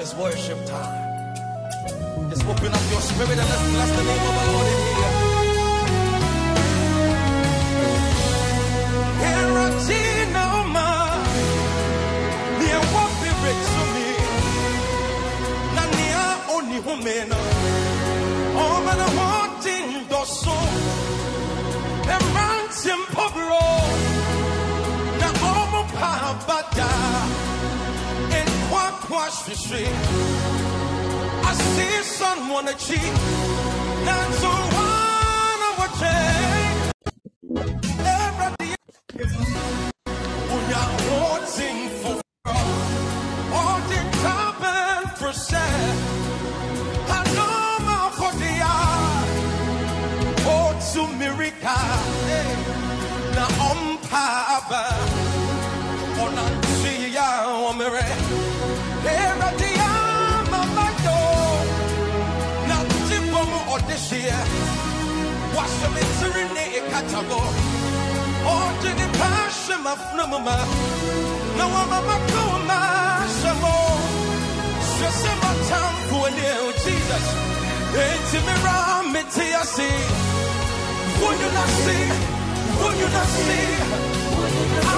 is worship time. Just open up your spirit and let's bless the name of the Lord in here. Eratina kwa kwa shishri. I see someone achieve, not so one of what Every day, we are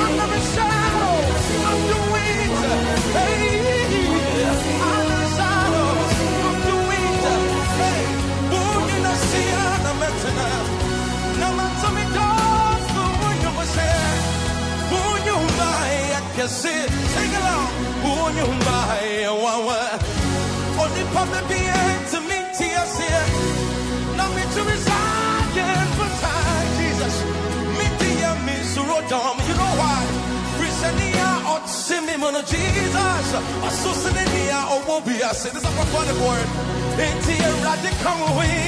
under the shadow of the wings hey mbae akɛse sing along wonyo mbae wawa onipa bɛbiɛ ntimi nte aseɛ na metumi saa yɛ mfataa jesus. Medeɛ me nsuro dɔm you know why? A me mu no jesus. A ɔwɔ wiase ne sɛ kɔkɔ ne word. Enti awurade ka wo ho yi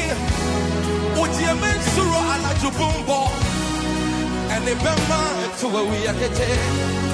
wotie me nsuro anadwo bombɔ ɛne bɛma ɛto awi akɛkyɛ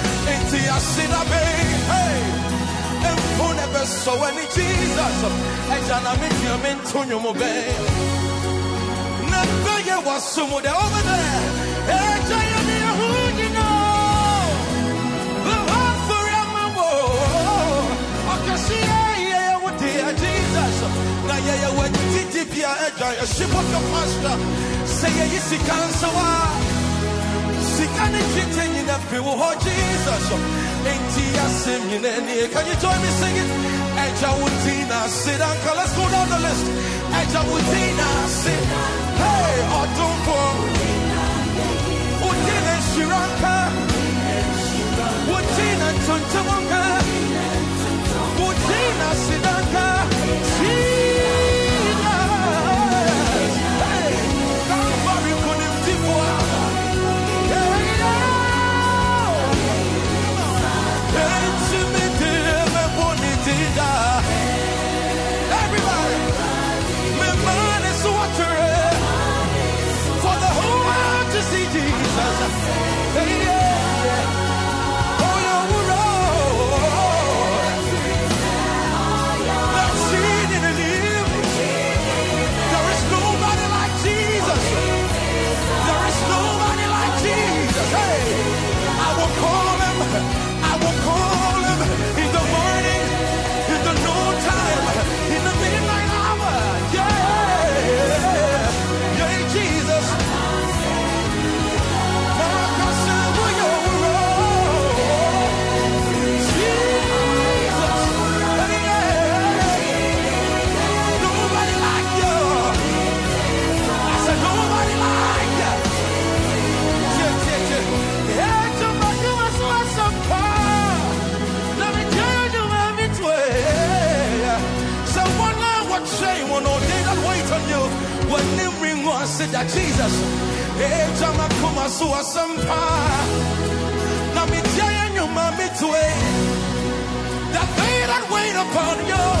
na bei hey Mfo never saw any Jesus. Ejana mi tia mi ntunyo mo be. Never ye was sumo de over there. Ejaya mi hu you know. The one for my wo. Akasi ye wo Jesus. Na ye ye wo ejaya ship of your pastor. Say ye yisi kansawa. Fi wo ho Jesus. Enti asem nyina ni. Can you join me singing? Eja wutina sit down. Let's go down the list. Sit. Hey, odumpo. Wutina Jesus. Hey, Jama kuma so asampa. Now me tell you mommy to That that wait upon you.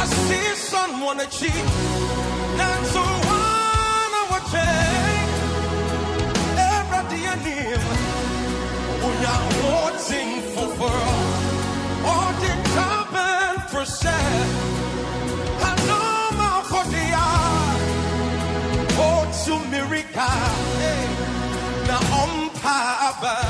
wahwehwe ase someone a cheat. Not so one I would change every day I need. Unya wanting for for all the top and I know my body oh to miracle hey umpire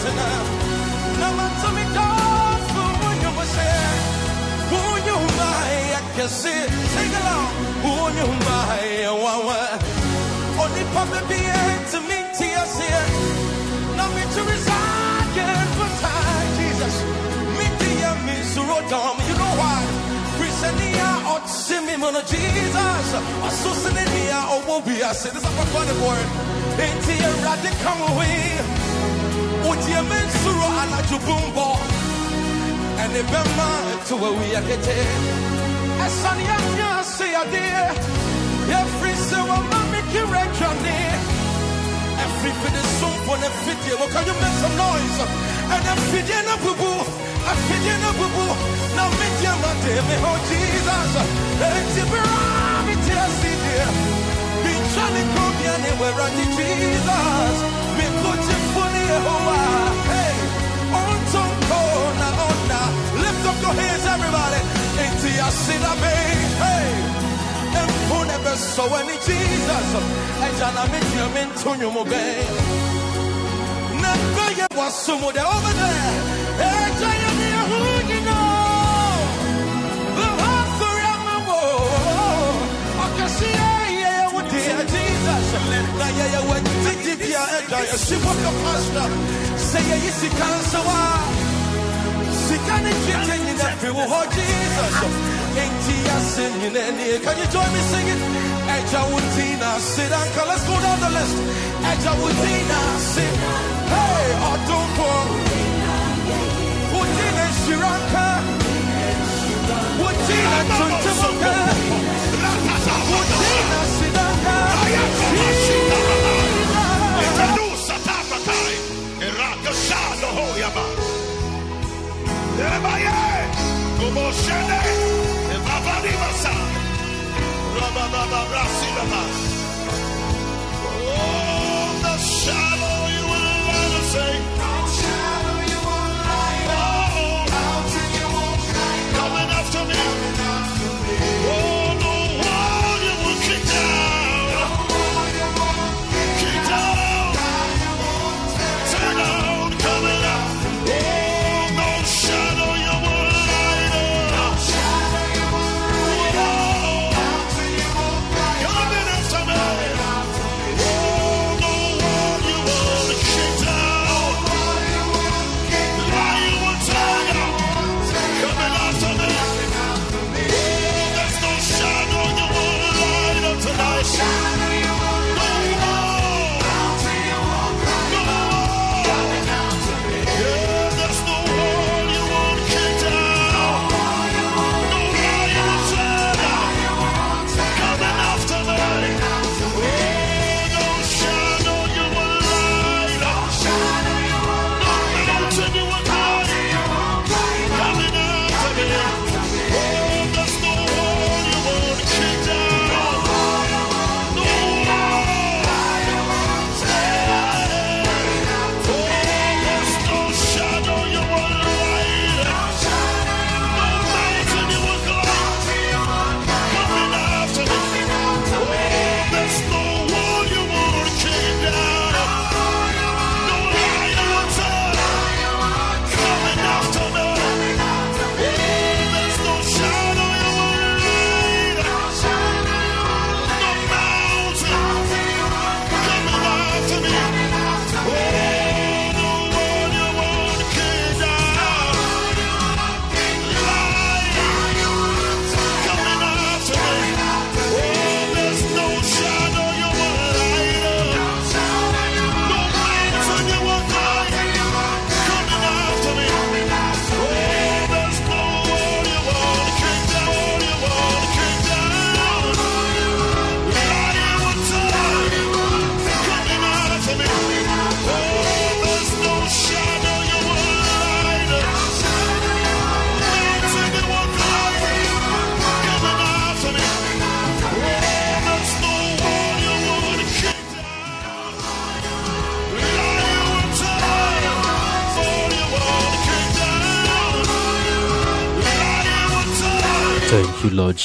Jesus. Know. A Wobia. This is a funny word. Ain't here radical away. Would you men suro ala jubumbo? And if I'm to where we are getting. As Sanya say a dear. Every so a mammy correction. Every bit is so for the video. Well, can you make some noise? And a video no boo boo. A video no boo boo. Now make your mother me oh Jesus. And to be right, it's a city. Be trying to come here anywhere on Jesus. Me city, hey never Jesus. I jana me to me to you mo be. Na go was some over there. See what the pastor say yeah you see cancer Sikani chitin in every oh Jesus. Ain't he a singing? Can you join me singing? Eja Wutina, sit down. Let's go down the list. Eja Wutina, sit. Hey, Otumpo. Wutina Shiranka. Wutina Tuntimuka. Wutina Sidanka. Itanusa masa. Oh, the shadow you will never say.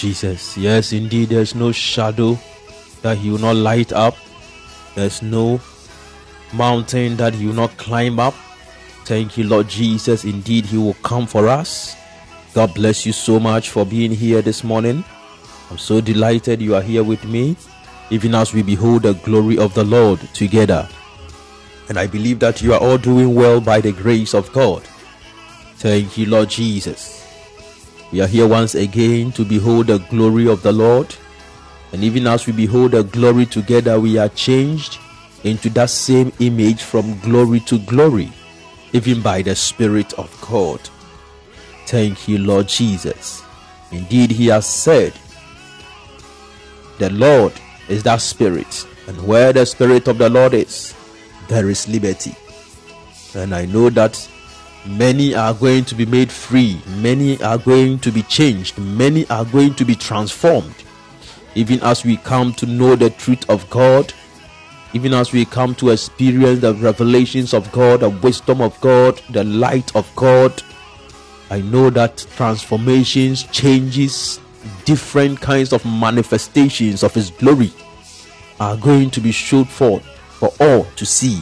Jesus. Yes, indeed, there's no shadow that He will not light up, there's no mountain that He will not climb up. Thank you, Lord Jesus. Indeed, He will come for us. God bless you so much for being here this morning. I'm so delighted you are here with me, even as we behold the glory of the Lord together. And I believe that you are all doing well by the grace of God. Thank you, Lord Jesus. We are here once again to behold the glory of the Lord. And even as we behold the glory together, we are changed into that same image from glory to glory, even by the Spirit of God. Thank you, Lord Jesus. Indeed, He has said, The Lord is that Spirit, and where the Spirit of the Lord is, there is liberty. And I know that Many are going to be made free. Many are going to be changed. Many are going to be transformed. Even as we come to know the truth of God, even as we come to experience the revelations of God, the wisdom of God, the light of God, I know that transformations, changes, different kinds of manifestations of His glory are going to be showed forth for all to see.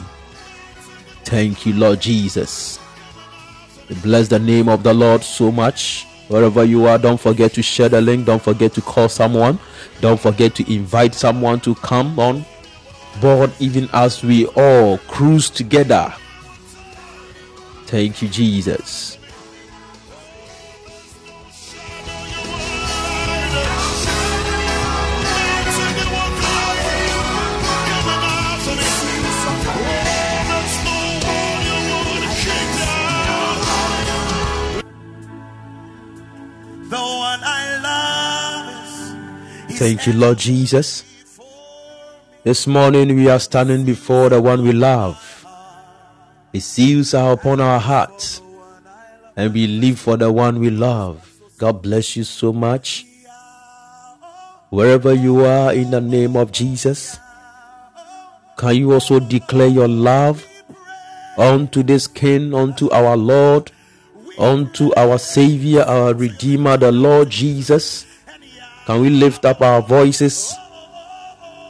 Thank you, Lord Jesus. Bless the name of the Lord so much. Wherever you are, don't forget to share the link. Don't forget to call someone. Don't forget to invite someone to come on board, even as we all cruise together. Thank you, Jesus. Thank you, Lord Jesus. This morning we are standing before the one we love. His seals are upon our hearts, and we live for the one we love. God bless you so much. Wherever you are, in the name of Jesus, can you also declare your love unto this King, unto our Lord, unto our Savior, our Redeemer, the Lord Jesus? Can we lift up our voices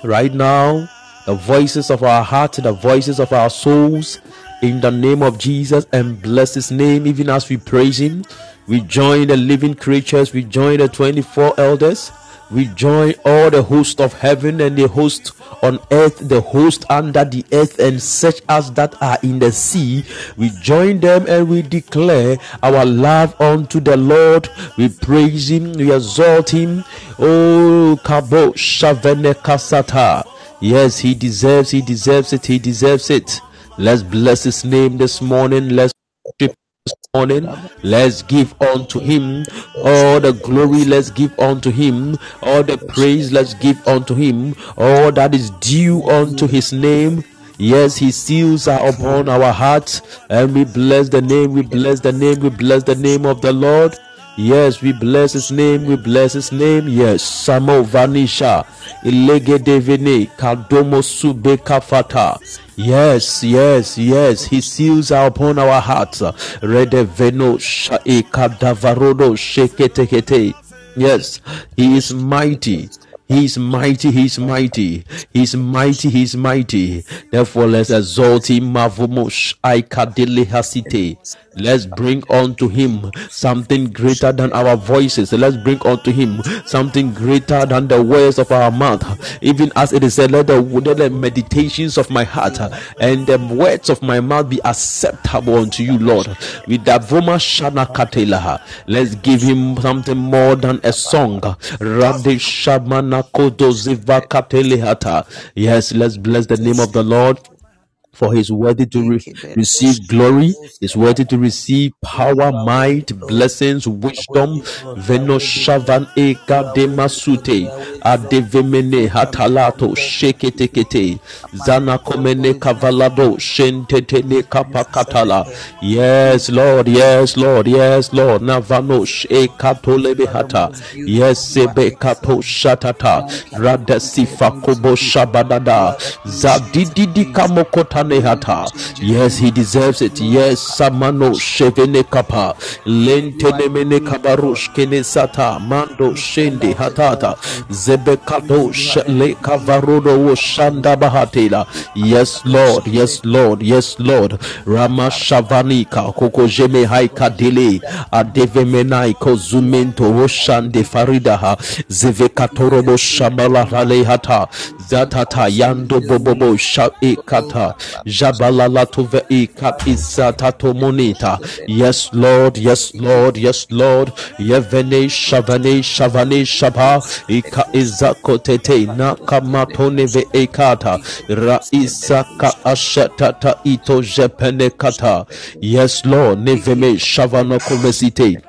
right now? The voices of our heart, the voices of our souls, in the name of Jesus, and bless His name even as we praise Him. We join the living creatures, we join the 24 elders, we join all the host of heaven and the host on earth, the host under the earth, and such as that are in the sea. We join them and we declare our love unto the Lord. We praise Him, we exalt Him. Oh, Kabo Shavene Kasata. Yes, He deserves, He deserves it, He deserves it. Let's bless His name this morning. Let's worship morning. Let's give unto him all the glory. Let's give unto him all the praise. Let's give unto him all that is due unto his name. Yes, his seals are upon our hearts, and we bless the name, we bless the name, we bless the name of the Lord. Yes, we bless his name, we bless his name. Yes, Samo Vanisha, Ilege Devene, Kadomo Sube Kafata. Yes, yes, yes, his seals upon our hearts. Rede Veno Shae Kadavarodo Sheketekete. Yes, he is mighty. He is mighty, he is mighty, he is mighty, he is mighty. Therefore, let's exalt him. Mavumosh Aikadele Hasite. Let's bring unto him something greater than our voices. Let's bring unto him something greater than the words of our mouth. Even as it is said, let the, let the meditations of my heart and the words of my mouth be acceptable unto you, Lord. With the Voma Shana Katelaha, let's give him something more than a song. Yes, let's bless the name of the Lord for he's worthy to re- receive glory, is worthy to receive power, might, blessings, wisdom. Veno shavan eka demasute adevemene hatalato sheketekete zana komene kavalado shentetene kapakatala. Yes, Lord, yes, Lord, yes, Lord. Navanosh ekatolebe hata. Yes, sebe kato shatata. Radasifa kobo shabadada. Zadididi kamokota Yes, he deserves it. Yes, Samano Shevene Kapa. Lentenemene Kabarush Kenesata. Mando Shende Hatata. Zebekado Shele Kavarodo Shanda Bahatela. Yes, Lord. Yes, Lord. Yes, Lord. Rama Shavanika. Koko Jeme Haika Dele. Adevemenai Kozumento Roshande Faridaha. Zevekatorobo Shamala Halehata. Zatata Yando Bobobo Sha Ekata. Jabalala Tuve Isatato Monita. Yes, Lord. Yes, Lord. Yes, Lord. Yevene Shavane Shavane Shaba. Ika Izakotete Nakamatone Ve Ekata. Raisaka Ashatata Ito Jepene Kata. Yes, Lord. Neveme Shavana Komesite.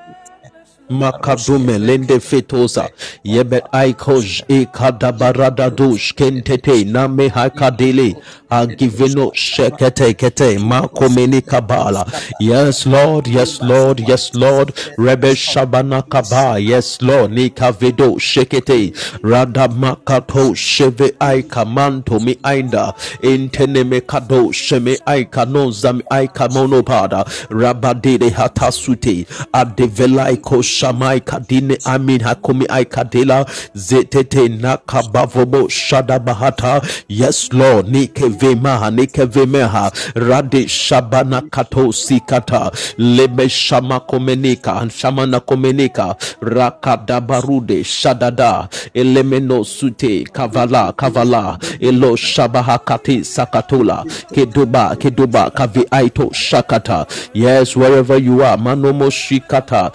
Makadume lende fetosa. Yebet aikoj e kadabarada dush kentete name hakadele agiveno shekete kete makomeni kabala. Yes lord yes lord yes lord. Rebe shabana kaba. Yes lord nikavedo shekete. Rada makato sheve aika manto mi ainda. Intene me kado sheme aika noza mi aika monopada rabadede hatasute. Adevelai shamai kadine amin hakumi aikadela zetete shada bahata. Yes lord nikevemeha nikevemeha rade shabana kato sikata. Lebe shama komenika shamana komenika. Rakadabarude shadada. Elemeno sute kavala kavala. Elo shabaha kati sakatola. Keduba keduba kavi aito shakata. Yes wherever you are manomo shikata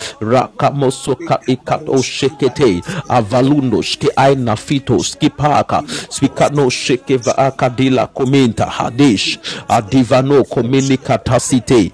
rakamosoka ikato shekete. Avalundo shke aina fito skipaka. Spikano shekeva akadila komenta hadish adivano kominikatasite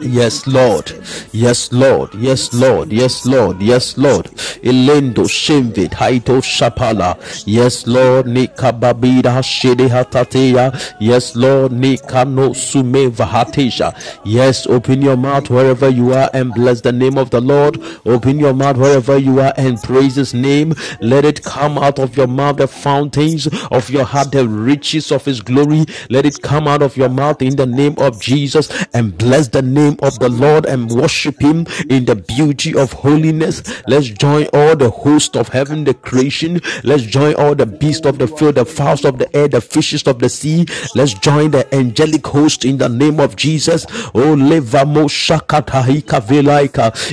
Yes, Lord. Yes, Lord. Yes, Lord. Yes, Lord. Yes, Lord. Elendo Shimvid Haito Shapala. Yes, Lord. Nikababida Shede Hatateya. Yes, Lord. Nikano Sume Vahatisha. Yes, open your mouth wherever you are and bless the name of the Lord. Open your mouth wherever you are and praise his name. Let it come out of your mouth the fountains of your heart, the riches of his glory. Let it come out of your mouth in the name of Jesus and bless the name of the Lord and worship him in the beauty of holiness. Let's join all the host of heaven, the creation. Let's join all the beasts of the field, the fowls of the air, the fishes of the sea. Let's join the angelic host in the name of Jesus. Oh.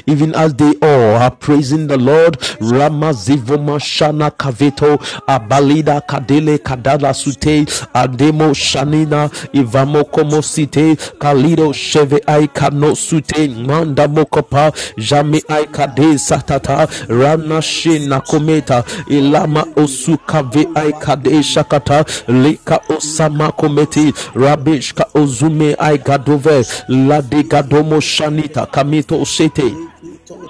Even as they all are praising the Lord. Ramazivoma shana kaveto abalida kadele kadala sute ademo shanina ivamo komosite kalido sheve aika no sute manda mokopa jami aika de satata rana shina kometa. Ilama osuka ve aika de shakata. Lika osama kometi rabishka ozume aigadove. Ladegadomo shanita kamito sete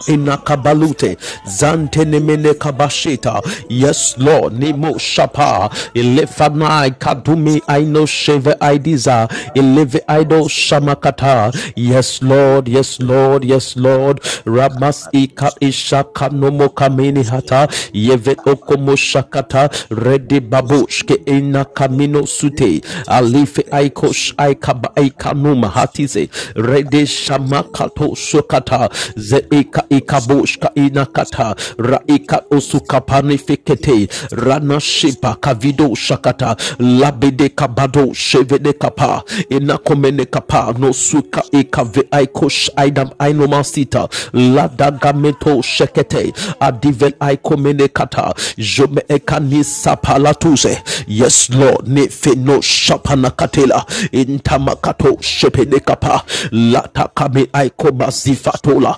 inakabalute. Zantenemene kabashita. Yes lord nemo shapa. Ilefanai kadumi aino sheve aidiza. Ileve aido shamakata. Yes lord yes lord yes lord. Ramas ika ishaka nomo kamini hata. Yeve okomo shakata. Redi babushke ina kamino sute. Alife aikosh aikaba aikanuma hatize. Rede shamakato shokata ze ika ikabushka inakata raika usukapanifikete rana shipa kavido shakata. Labede kabado shevede kapa. Inakomene kapa. No suka ikave aikosh aidam ainomasita ladagameto shekete. Adivel aikomene kata. Jome ekanisa palatuse yes lord ne feno shapanakatela intamakato shepede kapa. Latakame aikomazifatola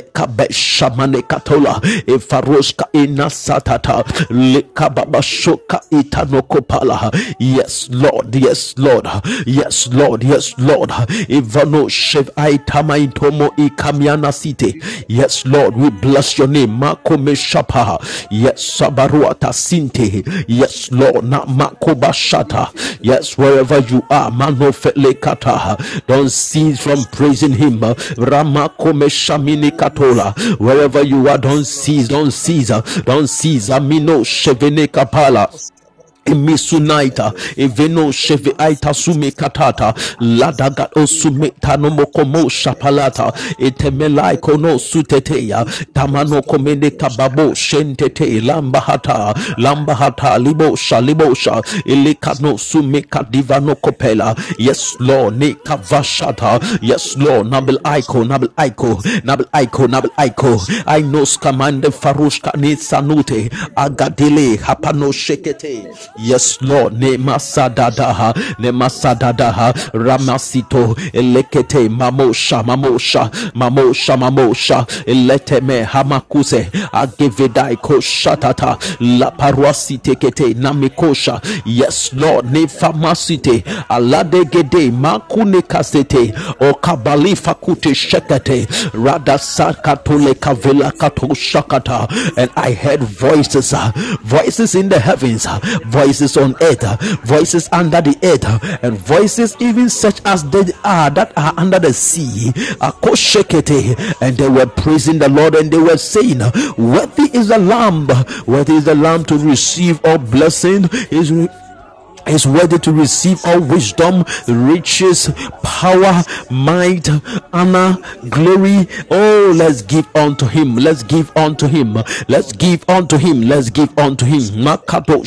lekabe katola efaroska inasatata lekababashoka itanokopala. Yes lord yes lord yes lord yes lord. Ivano shev aitama intomo ikamiana site. Yes lord we bless your name. Makome shapa. Yes sabaruata sinte. Yes lord na makobashata. Yes wherever you are manofelekata don't cease from praising him. Ramakome shamini katola wherever you are don't cease don't cease don't cease. Amino shevene kapala Emisunaita, Eveno Cheve Aita Sume Katata, Ladagat Osumeta no Mokomo Shapalata, Etemelai Kono Suteteya, Tamano Komene Kababo, Shentete, Lambahata, Lambahata, Libosha, Libosha, Elikano Sumeka Divano Kopela, yes, Lord, Nika Vashata, yes, Lord, Nabil Aiko, Nabil Aiko, Nabil Aiko, Nabil Aiko, I know Skamande Farushka Nitsanute, Agadile, Hapano Shekete, Yes, Lord. Ne masadadaha, ne masadadaha, ramasito, elekete, mamosha, mamosha, mamosha, mamosha, eleteme, hamakuse, agevedai koshatata, la paruasite kete, namikosha. Yes, Lord. Ne famasite, aladegede, makune kasete, o kabali fakute shekete, rada sakatole kavela kato shakata, and I heard voices, uh, voices in the heavens, uh, voices on earth, voices under the earth, and voices even such as they are that are under the sea. And they were praising the Lord and they were saying, Worthy is the Lamb, worthy is the Lamb to receive all blessing. Is is worthy to receive all wisdom, riches, power, might, honor, glory. Oh, let's give unto him. Let's give unto him. Let's give unto him. Let's give unto him. Makato.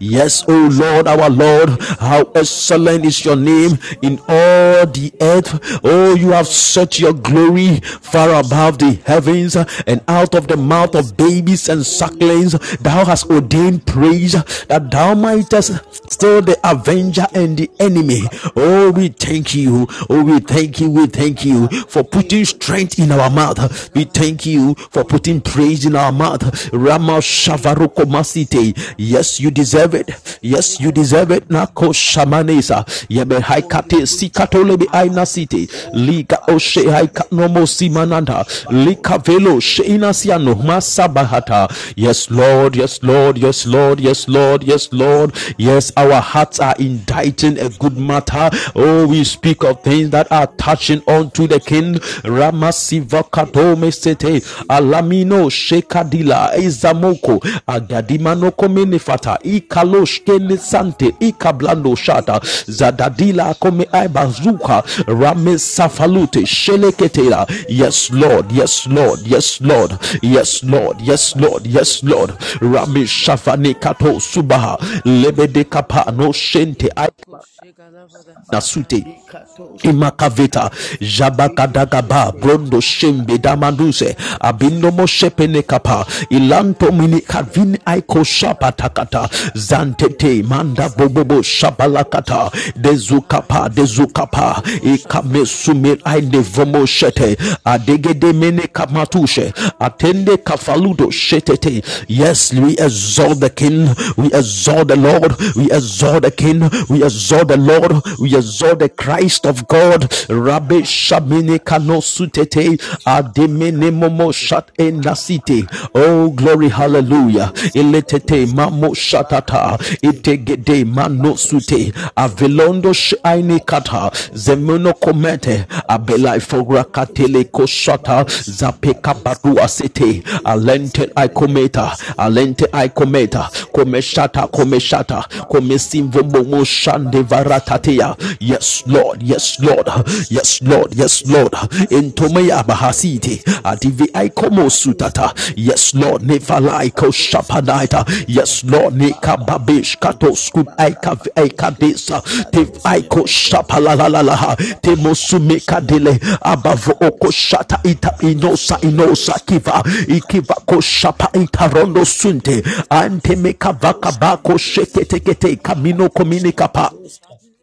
Yes, oh Lord, our Lord, how excellent is your name in all the earth. Oh, you have set your glory far above the heavens and out of the mouth of babies and sucklings. Thou hast ordained praise that thou mightest still the avenger and the enemy. Oh, we thank you. Oh, we thank you. We thank you for putting strength in our mouth. We thank you for putting praise in our mouth. Rama Shavaroko Masite. Yes, you deserve it. Yes, you deserve it. Nako Shamanesa. Yebe Haikate Sikatole Aina City. Liga Oshe Haika Nomo Simananda. Lika Velo Sheina Siano Masabahata. Yes, Lord. Yes, Lord. Yes, Lord. Yes, Lord. Yes, Lord. Yes, our hearts are inditing a good matter. Oh, we speak of things that are touching on to the king. Ramasiva Sete Alamino Shekadila Izamoko Agadimano Komenefata Ikalosh Kene Sante Ikablando Shata Zadadila Kome Aibazuka Rame Safalute Sheleketela. Yes, Lord, yes, Lord, yes, Lord, yes, Lord, yes, Lord, yes, Lord. Rame Shafane Kato Subaha Lebede De kapa no Shente Nasute Imakaveta Jabakadagaba Brondo Shembe Damanduse Abindo Moshepene Kapa Ilanto Mini Kavin Aiko Shapa Takata Zantete Manda Bobobo Shabalakata Dezukapa Dezukapa Ikame Sumir Ainde Vomo Shete Adegede Mene Kamatushe Atende Kafaludo Shetete. Yes we exalt the King we exalt the Lord we exalt the King we exalt the Lord we exalt the Christ of God. Rabbe Shamine Kano Sutete Ademene Momo Shat Enasite. Oh glory, hallelujah. Eletete Mamo Shatata. Itegede Mano Sute. Avilondo Shaini Kata. Zemono Komete. Abelai Fogra Katele Koshata. Zapeka Badua Sete Alente Ikometa Alente Ikometa Komeshata Komeshata. Komesimvo Momo Shande Varatatea. Yes, Lord. Yes, Lord. Yes, Lord. Yes, Lord. Intomea bahasiti. Adivi aikomo sutata. Yes, Lord. Nefalaiko shapanaita. Yes, Lord. Nika babish kato skut aika aika desa. Tiv aiko shapalalalaha. Temosume kadile. Abavo oko shata ita inosa inosa kiva. Ikiva ko shapa itarondo sunte. Ante meka vaka bako shekete kete kamino kominikapa.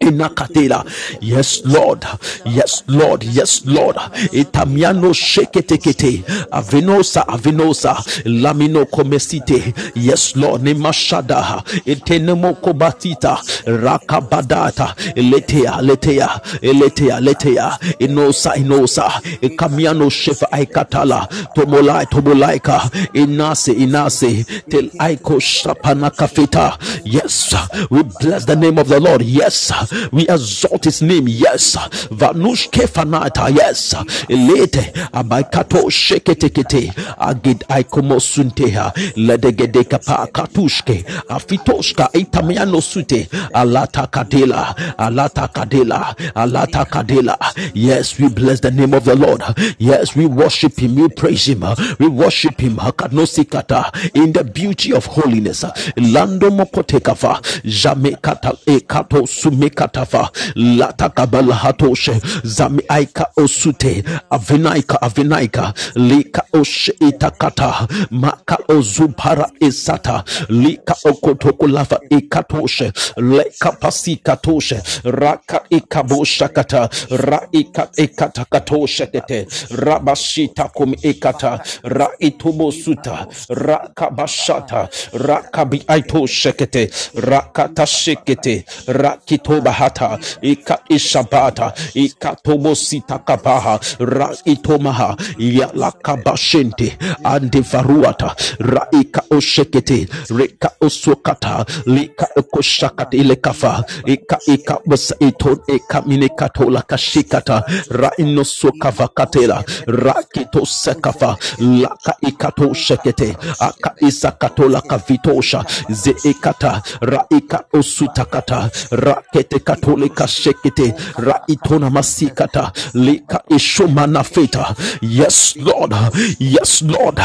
Inakatela. Yes, Lord. Yes, Lord. Yes, Lord. Itamiano sheketekete. Avenosa, avenosa. Lamino komesite. Yes, Lord. Nemashada. Itenemo kobatita. Rakabadata. Letea, letea. Letea, letea. Inosa, inosa. Ikamiano shefa aikatala. Tomolai, tomolaika. Inase, inase. Tel aiko shapana kafita. Yes, we bless the name of the Lord. Yes, We exalt his name. Yes. Vanush kefanata. Yes. Elete. Abaikato sheketekete. Agid aikomo sunteha. Ledegede kapa katushke. Afitoshka itamiano sute. Alata kadela. Alata kadela. Alata kadela. Yes, we bless the name of the Lord. Yes, we worship him. We praise him. We worship him. Hakanosikata. In the beauty of holiness. Lando tekava jame kata e kato sume katava lata kabala hatoshe zame aika osute avinaika avinaika lika oshe itakata. Maka ozubara isata. Lika okotokulava ikatoshe. Leka pasikatoshe. Raka ikaboshakata. Ra ika ikatakatoshe kete. Rabashita kum ikata. Ra itubo suta. Rakabashata. Rakabi aito shekete. Rakata shekete. Rakitoba hata. Ika ishabata. Ika tobo sita kabaha. Ra itomaha. Yalakabashente. Ande faruata. Ra ika oshekete. Reka osokata. Lika okoshakate ilekafa. Ika ika basa iton ika minekato lakashikata. Ra inosokava katela. Ra kito sekafa. Laka ikato shekete. Aka isakato lakavitosha. Ze ikata. Ra ika osutakata. Ra kete katolika shekete. Ra itona masikata. Lika ishomana feta. Yes, Lord. Yes, Lord.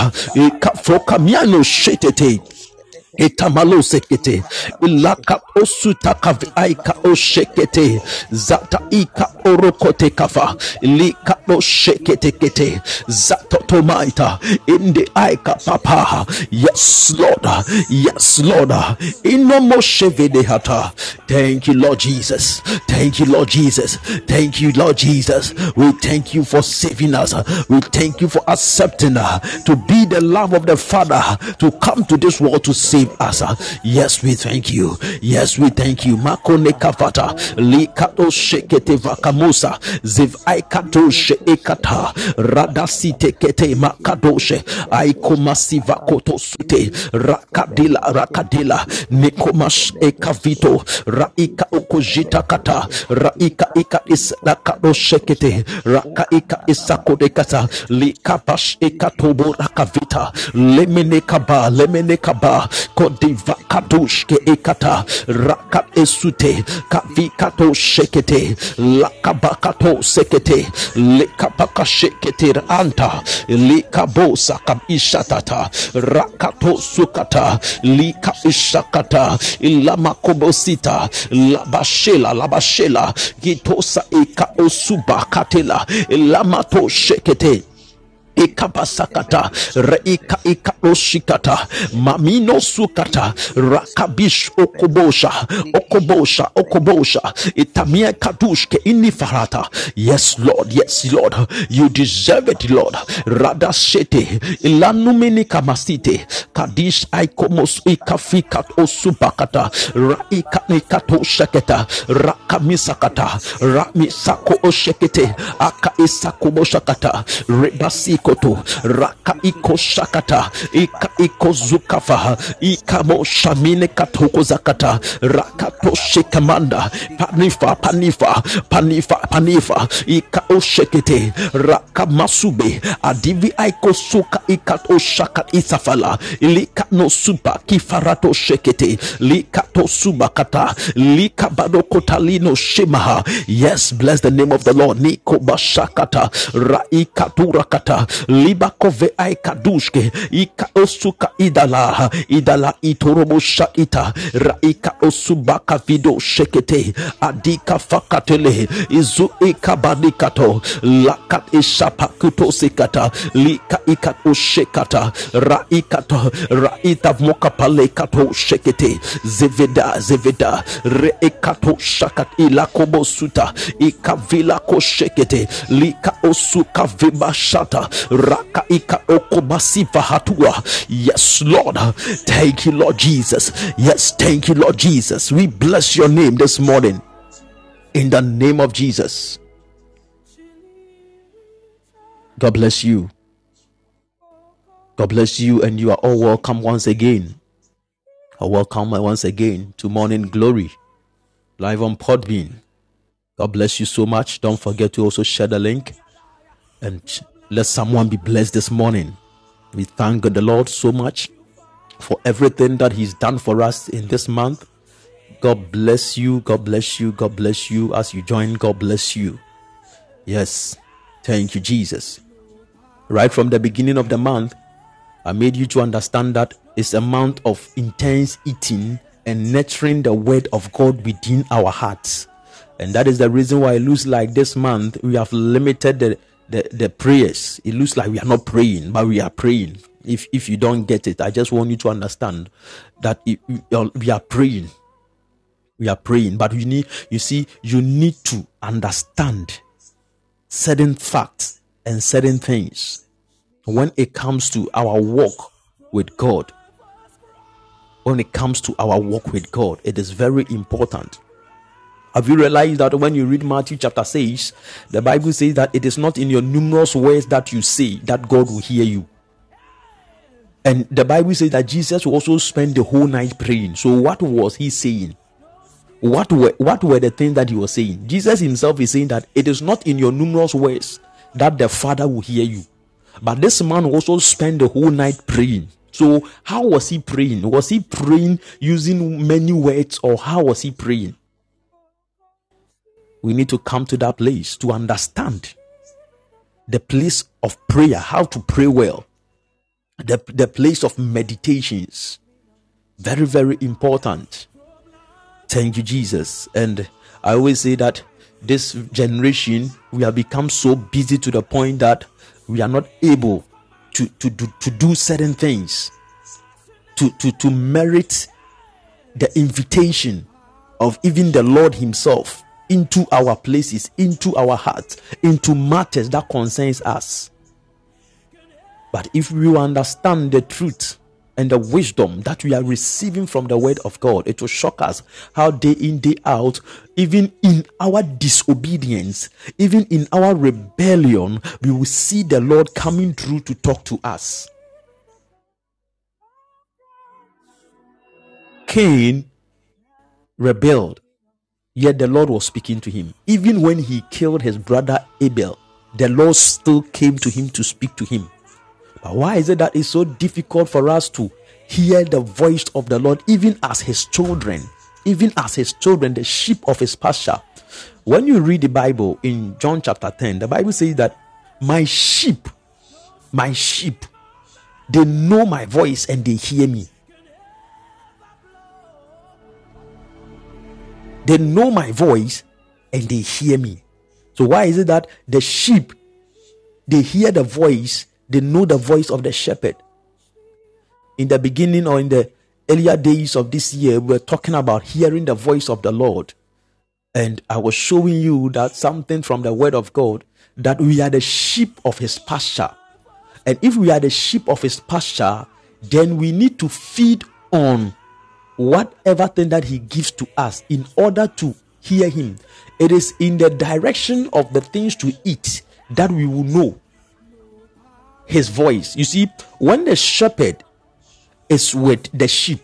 Etamalo sekete. Ilaka osuta kavi aika oshekete. Zata ika orokote kafa. Lika no shekete kete. Zato tomaita. Inde aika papa. Yes lord. Yes lord. Inomo shevede hata. Thank you lord jesus. Thank you lord jesus. Thank you lord jesus. We thank you for saving us. We thank you for accepting us to be the love of the father to come to this world to save us. Uh, yes, we thank you. Yes, we thank you. Makone kafata likato shekete vakamusa ziv aikato sheekata radasite kete makadoshe aikomasiva koto sute rakadila rakadila nikomash ekavito raika ukujita kata raika ika isakado shekete raka ika isakode kata likapash ekatobo rakavita lemene kaba lemene kaba kodiva kadushke ekata raka esute kavikato shekete lakabakato sekete lekapaka shekete anta likabosa kabishatata rakato sukata lika ishakata ilamakobosita labashela labashela gitosa ika osuba katela lamato shekete ikapasakata reika ikaoshikata mamino sukata rakabish okobosha okobosha okobosha. Itamia kadushke inifarata. Yes lord yes lord. You deserve it lord. Radashete ilanumini kamasite. Kadish aikomos ikafikat osubakata. Raika ikatosheketa rakamisakata. Ramisako oshekete. Aka isakoboshakata rebasiko koto. Raka iko shakata ika iko zukafa ikamo shamine katoko zakata. Rakato shekamanda panifa panifa panifa panifa ika oshekete. Raka masube adivi aiko suka ika oshaka isafala. Ilika no supa kifarato shekete likato subakata lika badokotalino shemaha yes bless the name of the lord. Niko bashakata raikaturakata libakove aikadushke ika osuka idala idala itorobosha ita raika osubaka vido shekete adika fakatele izu ikabadikato lakat ishapa kutosikata lika ikat ushekata raikato raita mokapale kato shekete zeveda zeveda reekato shakat ilakobosuta ikavila koshekete lika osuka vibashata raka ika okobasiva hatua. Yes lord. Thank you lord jesus. Yes thank you lord jesus. We bless your name this morning. In the name of jesus. God bless you. God bless you and you are all welcome once again. Welcome once again to morning glory live on Podbean. God bless you so much. Don't forget to also share the link and let someone be blessed this morning. We thank God the Lord so much for everything that He's done for us in this month. God bless you. God bless you. God bless you as you join. God bless you. Yes. Thank you, Jesus. Right from the beginning of the month, I made you to understand that it's a month of intense eating and nurturing the word of God within our hearts. And that is the reason why it looks like this month we have limited the, the, the prayers. It looks like we are not praying, but we are praying. If, if you don't get it, I just want you to understand that it, we are praying. We are praying, but you need, you see, you need to understand certain facts and certain things when it comes to our walk with God. When it comes to our walk with God, it is very important have you realized that when you read Matthew chapter 6, the Bible says that it is not in your numerous words that you say that God will hear you. And the Bible says that Jesus also spent the whole night praying. So, what was he saying? What were, what were the things that he was saying? Jesus himself is saying that it is not in your numerous words that the Father will hear you. But this man also spent the whole night praying. So, how was he praying? Was he praying using many words, or how was he praying? We need to come to that place to understand the place of prayer, how to pray well, the, the place of meditations. Very, very important. Thank you, Jesus. And I always say that this generation, we have become so busy to the point that we are not able to, to, do, to do certain things, to, to, to merit the invitation of even the Lord Himself into our places, into our hearts, into matters that concerns us. But if we understand the truth and the wisdom that we are receiving from the word of God, it will shock us how day in, day out, even in our disobedience, even in our rebellion, we will see the Lord coming through to talk to us. Cain rebelled Yet the Lord was speaking to him. Even when he killed his brother Abel, the Lord still came to him to speak to him. But why is it that it's so difficult for us to hear the voice of the Lord, even as his children, even as his children, the sheep of his pasture? When you read the Bible in John chapter 10, the Bible says that my sheep, my sheep, they know my voice and they hear me. They know my voice and they hear me. So, why is it that the sheep they hear the voice, they know the voice of the shepherd? In the beginning or in the earlier days of this year, we were talking about hearing the voice of the Lord. And I was showing you that something from the word of God that we are the sheep of his pasture. And if we are the sheep of his pasture, then we need to feed on whatever thing that he gives to us in order to hear him. It is in the direction of the things to eat that we will know his voice. You see, when the shepherd is with the sheep,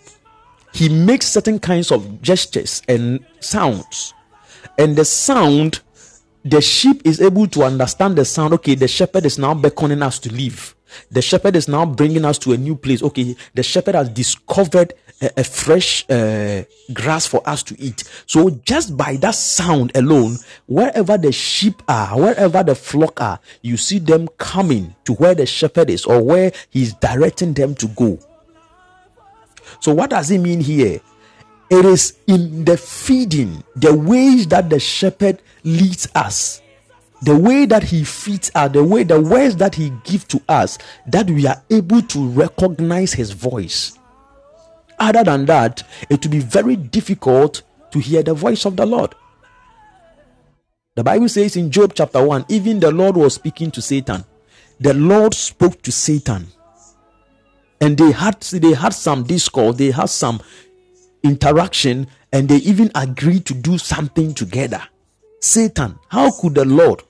he makes certain kinds of gestures and sounds, and the sound the sheep is able to understand the sound. Okay, the shepherd is now beckoning us to leave. The shepherd is now bringing us to a new place. Okay, the shepherd has discovered a, a fresh uh, grass for us to eat. So just by that sound alone, wherever the sheep are, wherever the flock are, you see them coming to where the shepherd is or where he's directing them to go. So what does it mean here? It is in the feeding, the ways that the shepherd leads us the way that he feeds us, the way the words that he gives to us, that we are able to recognize his voice. Other than that, it will be very difficult to hear the voice of the Lord. The Bible says in Job chapter 1, even the Lord was speaking to Satan. The Lord spoke to Satan. And they had they had some discourse, they had some interaction, and they even agreed to do something together. Satan, how could the Lord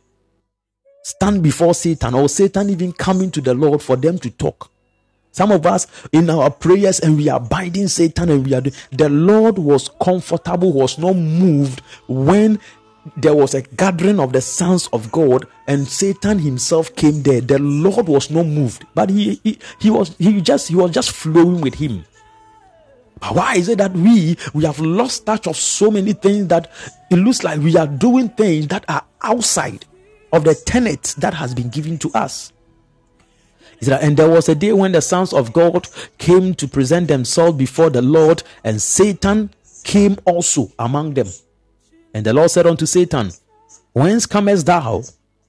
stand before Satan or Satan even coming to the Lord for them to talk? Some of us in our prayers and we are binding Satan and we are the Lord was comfortable, was not moved when there was a gathering of the sons of God and Satan himself came there. The Lord was not moved, but he, he, he was he just he was just flowing with him. But why is it that we we have lost touch of so many things that it looks like we are doing things that are outside of the tenet that has been given to us? And there was a day when the sons of God came to present themselves before the Lord, and Satan came also among them. And the Lord said unto Satan, Whence comest thou?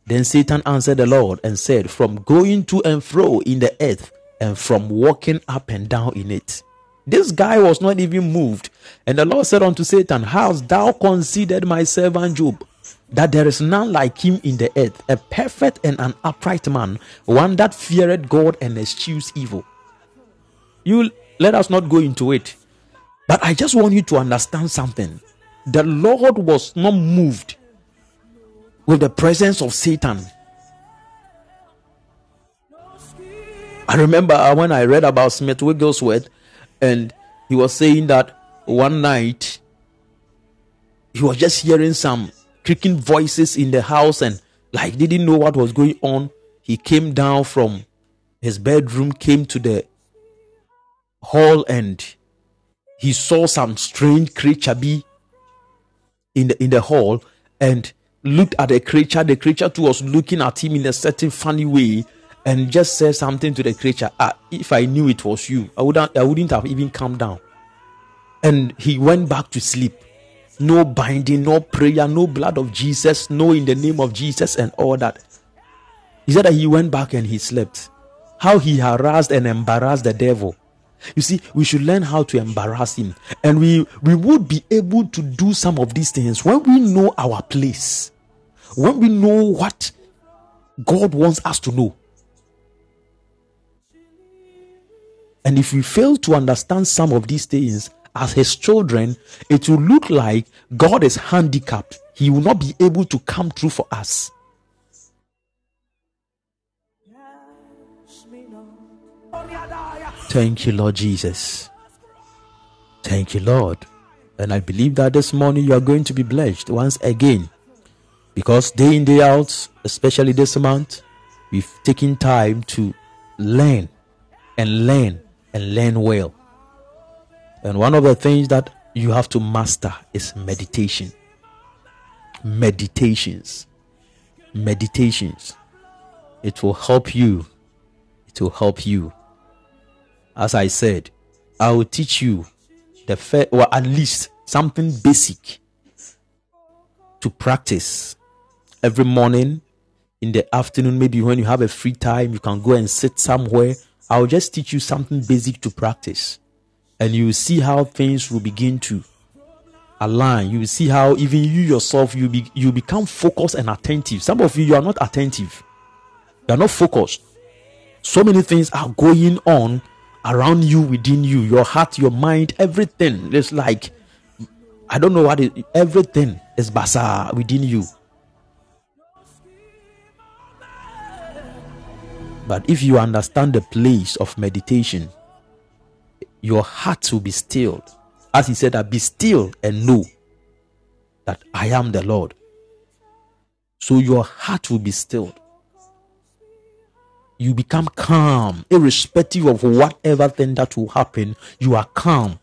Then Satan answered the Lord and said, From going to and fro in the earth, and from walking up and down in it. This guy was not even moved. And the Lord said unto Satan, Hast thou considered my servant Job? That there is none like him in the earth, a perfect and an upright man, one that feared God and eschews evil. You let us not go into it. But I just want you to understand something the Lord was not moved with the presence of Satan. I remember when I read about Smith Wigglesworth, and he was saying that one night he was just hearing some creaking voices in the house and like didn't know what was going on. He came down from his bedroom, came to the hall, and he saw some strange creature be in the in the hall and looked at the creature. The creature too was looking at him in a certain funny way and just said something to the creature. Ah, if I knew it was you, I wouldn't I wouldn't have even come down. And he went back to sleep. No binding, no prayer, no blood of Jesus, no in the name of Jesus, and all that. He said that he went back and he slept. How he harassed and embarrassed the devil you see, we should learn how to embarrass him. And we, we would be able to do some of these things when we know our place, when we know what God wants us to know. And if we fail to understand some of these things as His children, it will look like God is handicapped. He will not be able to come through for us. Thank you, Lord Jesus. Thank you, Lord. And I believe that this morning you are going to be blessed once again. Because day in, day out, especially this month, we've taken time to learn and learn and learn well. And one of the things that you have to master is meditation. Meditations. Meditations. It will help you. It will help you as I said, I will teach you the first, or at least something basic to practice every morning in the afternoon. Maybe when you have a free time, you can go and sit somewhere. I'll just teach you something basic to practice, and you see how things will begin to align. You will see how even you yourself you be you become focused and attentive. Some of you you are not attentive, you are not focused. So many things are going on around you, within you, your heart, your mind, everything. It's like I don't know what it, everything is bazaar within you. But if you understand the place of meditation, your heart will be stilled. As he said, that be still and know that I am the Lord. So your heart will be stilled you become calm, irrespective of whatever thing that will happen. You are calm.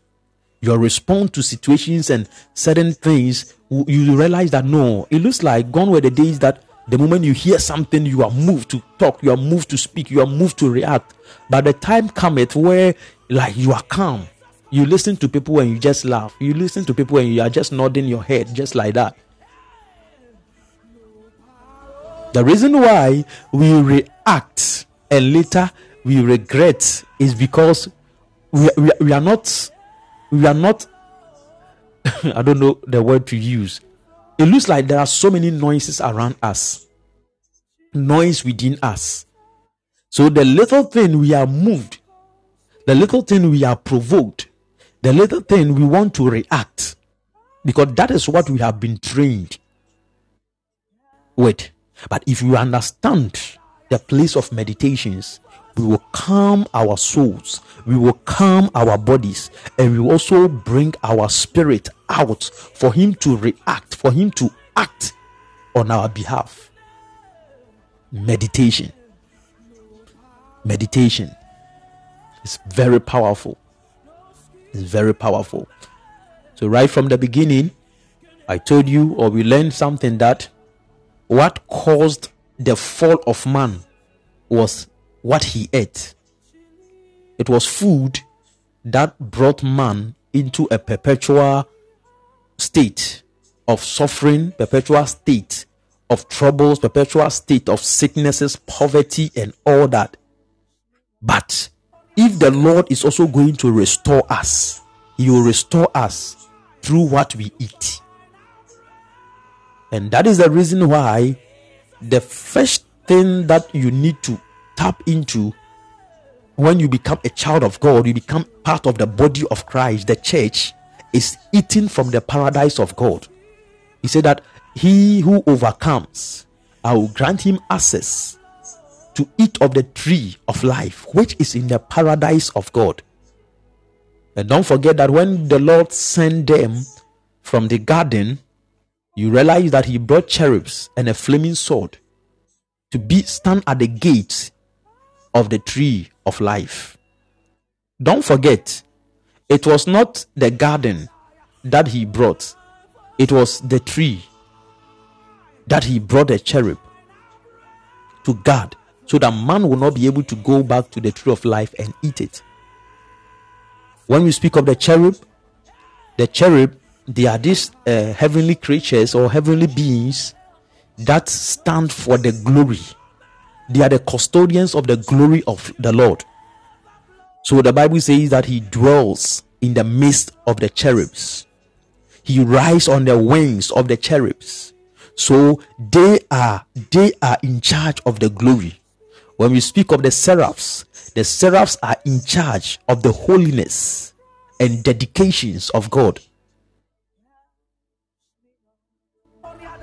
Your response to situations and certain things, you realize that no, it looks like gone were the days that the moment you hear something, you are moved to talk, you are moved to speak, you are moved to react. But the time cometh where, like, you are calm. You listen to people and you just laugh. You listen to people and you are just nodding your head, just like that. The reason why we react and later we regret is because we, we, we are not we are not I don't know the word to use. It looks like there are so many noises around us, noise within us. So the little thing we are moved, the little thing we are provoked, the little thing we want to react, because that is what we have been trained with. But if you understand the place of meditations, we will calm our souls, we will calm our bodies, and we will also bring our spirit out for Him to react, for Him to act on our behalf. Meditation. Meditation is very powerful. It's very powerful. So, right from the beginning, I told you, or we learned something that what caused the fall of man was what he ate. It was food that brought man into a perpetual state of suffering, perpetual state of troubles, perpetual state of sicknesses, poverty, and all that. But if the Lord is also going to restore us, He will restore us through what we eat. And that is the reason why the first thing that you need to tap into when you become a child of God, you become part of the body of Christ, the church, is eating from the paradise of God. He said that he who overcomes, I will grant him access to eat of the tree of life, which is in the paradise of God. And don't forget that when the Lord sent them from the garden, you realize that he brought cherubs and a flaming sword to be stand at the gates of the tree of life. Don't forget, it was not the garden that he brought, it was the tree that he brought a cherub to guard so that man will not be able to go back to the tree of life and eat it. When we speak of the cherub, the cherub, they are these uh, heavenly creatures or heavenly beings that stand for the glory they are the custodians of the glory of the Lord. So the Bible says that he dwells in the midst of the cherubs. He rides on the wings of the cherubs. So they are they are in charge of the glory. When we speak of the seraphs, the seraphs are in charge of the holiness and dedications of God.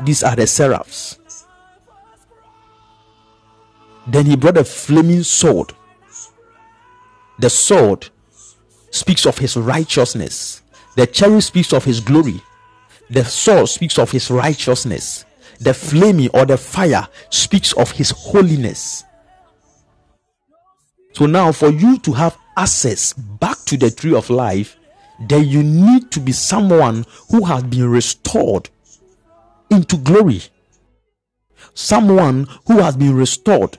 These are the seraphs. Then he brought a flaming sword. The sword speaks of his righteousness. The cherub speaks of his glory. The sword speaks of his righteousness. The flaming or the fire speaks of his holiness. So now, for you to have access back to the tree of life, then you need to be someone who has been restored into glory. Someone who has been restored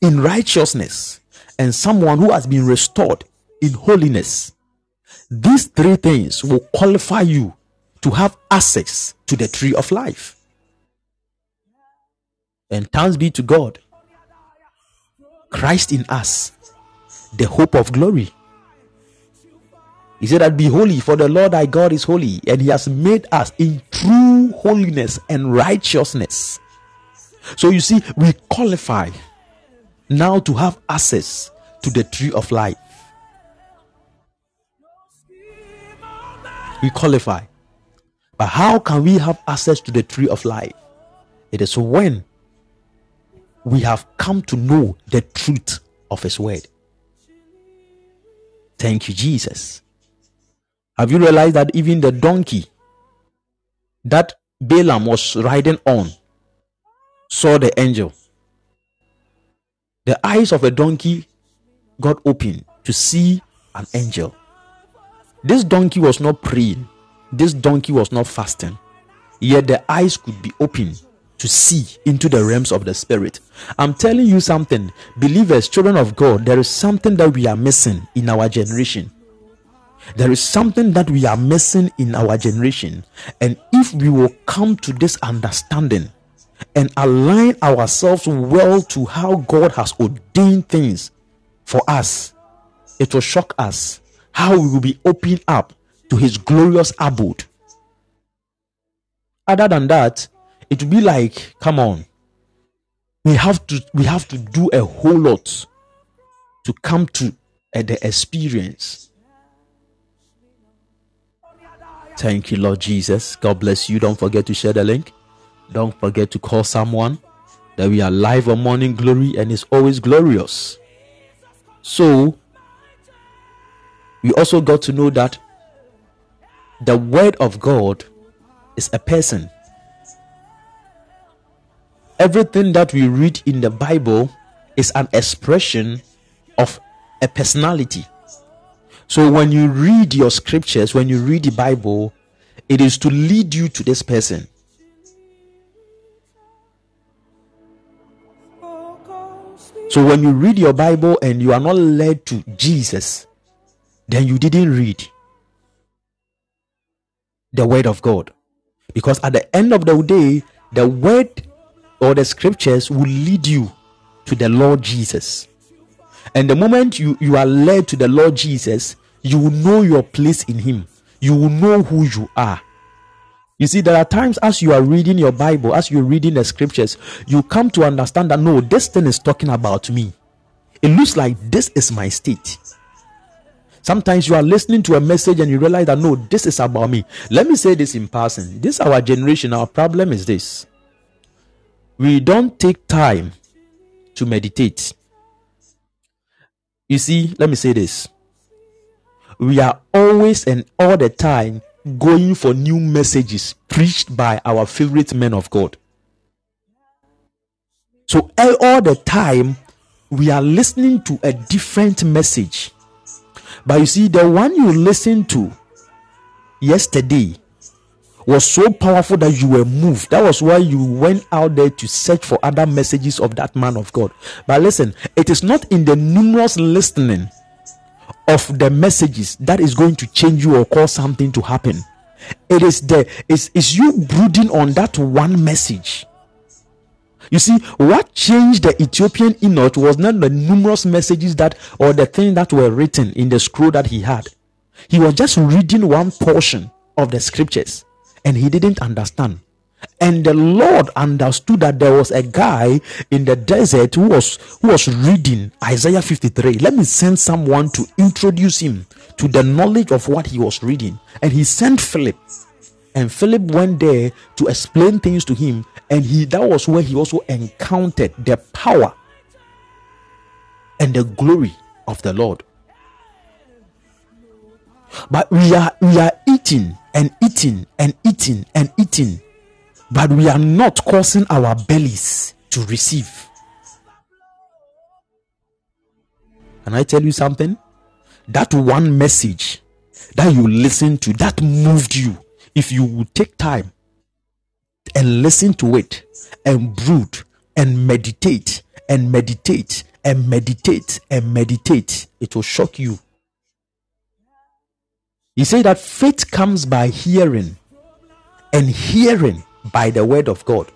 in righteousness and someone who has been restored in holiness. These three things will qualify you to have access to the tree of life. And thanks be to God. Christ in us, the hope of glory. He said that be holy, for the Lord thy God is holy, and he has made us in true holiness and righteousness. So you see, we qualify now to have access to the tree of life. We qualify. But how can we have access to the tree of life? It is when we have come to know the truth of His word. Thank you, Jesus. Have you realized that even the donkey that Balaam was riding on saw the angel? The eyes of a donkey got open to see an angel. This donkey was not praying, this donkey was not fasting, yet the eyes could be open to see into the realms of the spirit. I'm telling you something, believers, children of God, there is something that we are missing in our generation. There is something that we are missing in our generation. And if we will come to this understanding, and align ourselves well to how God has ordained things for us, it will shock us how we will be opened up to His glorious abode. Other than that, it will be like, come on, we have to we have to do a whole lot to come to uh, the experience. Thank you, Lord Jesus. God bless you. Don't forget to share the link. Don't forget to call someone that we are live on Morning Glory and it's always glorious. So, we also got to know that the Word of God is a person. Everything that we read in the Bible is an expression of a personality. So when you read your scriptures, when you read the Bible, it is to lead you to this person. So when you read your Bible and you are not led to Jesus, then you didn't read the Word of God. Because at the end of the day, the Word or the scriptures will lead you to the Lord Jesus. And the moment you, you are led to the Lord Jesus, you will know your place in Him. You will know who you are. You see, there are times as you are reading your Bible, as you're reading the scriptures, you come to understand that no, this thing is talking about me. It looks like this is my state. Sometimes you are listening to a message and you realize that no, this is about me. Let me say this in passing. This our generation, our problem is this. We don't take time to meditate. You see, let me say this. We are always and all the time going for new messages preached by our favorite men of God. So all the time we are listening to a different message. But you see, the one you listened to yesterday was so powerful that you were moved. That was why you went out there to search for other messages of that man of God. But listen, it is not in the numerous listening of the messages that is going to change you or cause something to happen. It is the is is you brooding on that one message. You see, what changed the Ethiopian eunuch was not the numerous messages that or the things that were written in the scroll that he had. He was just reading one portion of the scriptures and he didn't understand. And the Lord understood that there was a guy in the desert who was who was reading Isaiah 53. Let me send someone to introduce him to the knowledge of what he was reading. And he sent Philip. And Philip went there to explain things to him. And he that was where he also encountered the power and the glory of the Lord. But we are we are eating and eating and eating and eating but we are not causing our bellies to receive. Can I tell you something? That one message that you listened to that moved you, if you would take time and listen to it and brood and meditate and meditate and meditate and meditate, it will shock you. He said that faith comes by hearing and hearing by the word of God.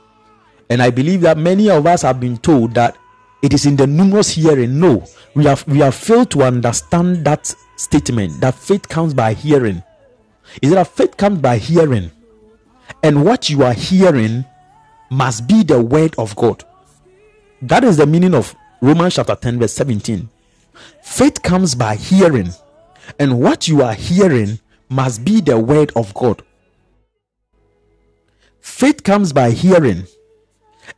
And I believe that many of us have been told that it is in the numerous hearing. No, we have we have failed to understand that statement that faith comes by hearing. Is that faith comes by hearing, and what you are hearing must be the word of God. That is the meaning of Romans chapter 10, verse 17. Faith comes by hearing, and what you are hearing must be the word of God. Faith comes by hearing,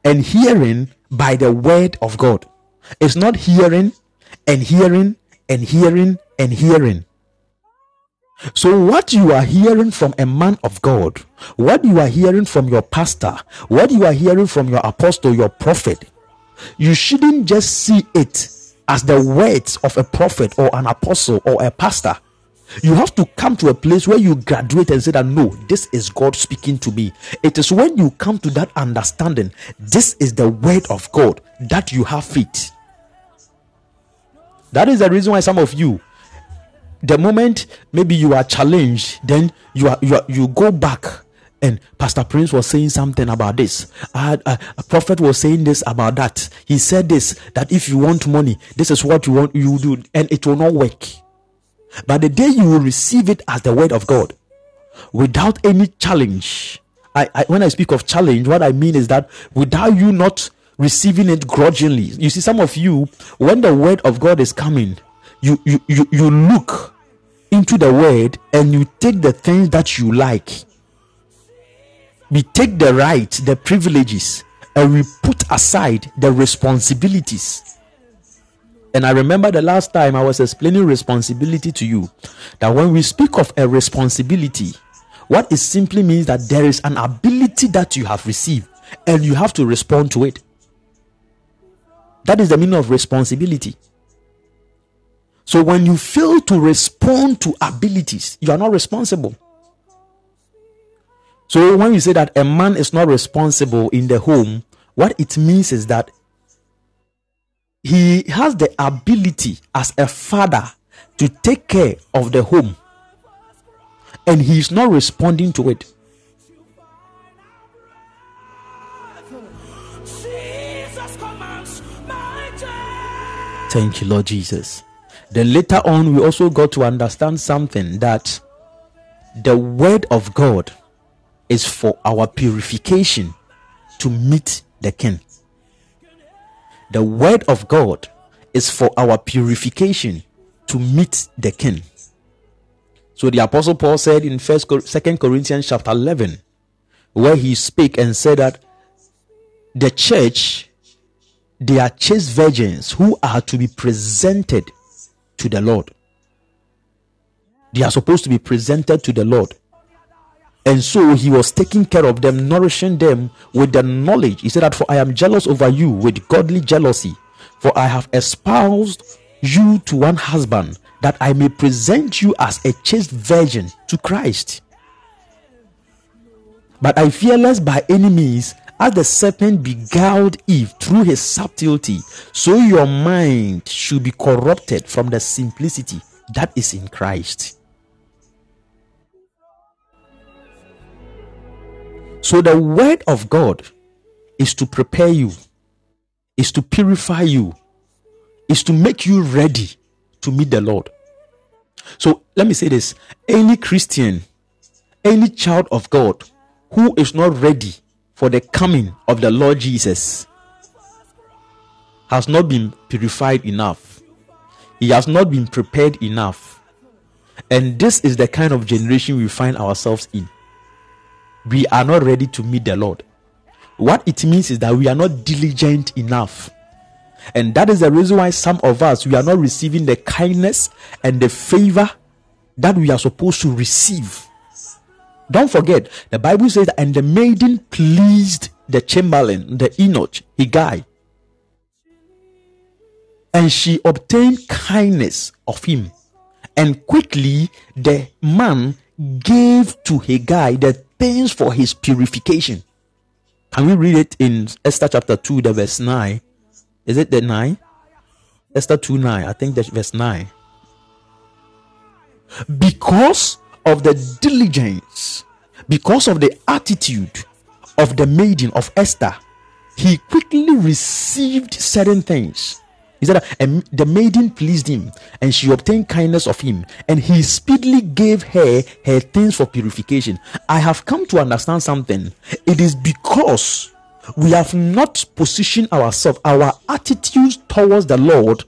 and hearing by the word of God. It's not hearing and hearing and hearing and hearing. So, what you are hearing from a man of God, what you are hearing from your pastor, what you are hearing from your apostle, your prophet, you shouldn't just see it as the words of a prophet or an apostle or a pastor. You have to come to a place where you graduate and say that no, this is God speaking to me. It is when you come to that understanding, this is the word of God, that you have faith. That is the reason why some of you, the moment maybe you are challenged, then you are you are, you go back and Pastor Prince was saying something about this. Uh, a prophet was saying this about that. He said this that if you want money, this is what you want you do, and it will not work. But the day you will receive it as the word of God without any challenge, I, I, when I speak of challenge, what I mean is that without you not receiving it grudgingly, you see, some of you, when the word of God is coming, you you you, you look into the word and you take the things that you like. We take the right, the privileges, and we put aside the responsibilities. And I remember the last time I was explaining responsibility to you that when we speak of a responsibility, what it simply means that there is an ability that you have received and you have to respond to it. That is the meaning of responsibility. So when you fail to respond to abilities, you are not responsible. So when you say that a man is not responsible in the home, what it means is that he has the ability as a father to take care of the home and he is not responding to it. Thank you, Lord Jesus. Then later on, we also got to understand something that the word of God is for our purification to meet the king. The word of God is for our purification to meet the king. So the apostle Paul said in first second Corinthians chapter 11 where he spake and said that the church they are chaste virgins who are to be presented to the Lord. They are supposed to be presented to the Lord. And so he was taking care of them, nourishing them with the knowledge. He said that, For I am jealous over you with godly jealousy, for I have espoused you to one husband, that I may present you as a chaste virgin to Christ. But I fear lest by any means, as the serpent beguiled Eve through his subtlety, so your mind should be corrupted from the simplicity that is in Christ. So the word of God is to prepare you, is to purify you, is to make you ready to meet the Lord. So let me say this any Christian, any child of God who is not ready for the coming of the Lord Jesus has not been purified enough, he has not been prepared enough. And this is the kind of generation we find ourselves in we are not ready to meet the Lord. What it means is that we are not diligent enough. And that is the reason why some of us we are not receiving the kindness and the favor that we are supposed to receive. Don't forget, the Bible says, and the maiden pleased the chamberlain, the eunuch, guy. and she obtained kindness of him. And quickly the man gave to Hegai the things for his purification. Can we read it in Esther chapter 2, the verse 9? Is it the 9? Esther 2 9. I think that's verse 9. Because of the diligence, because of the attitude of the maiden of Esther, he quickly received certain things he said, and the maiden pleased him, and she obtained kindness of him, and he speedily gave her her things for purification. I have come to understand something. It is because we have not positioned ourselves, our attitudes towards the Lord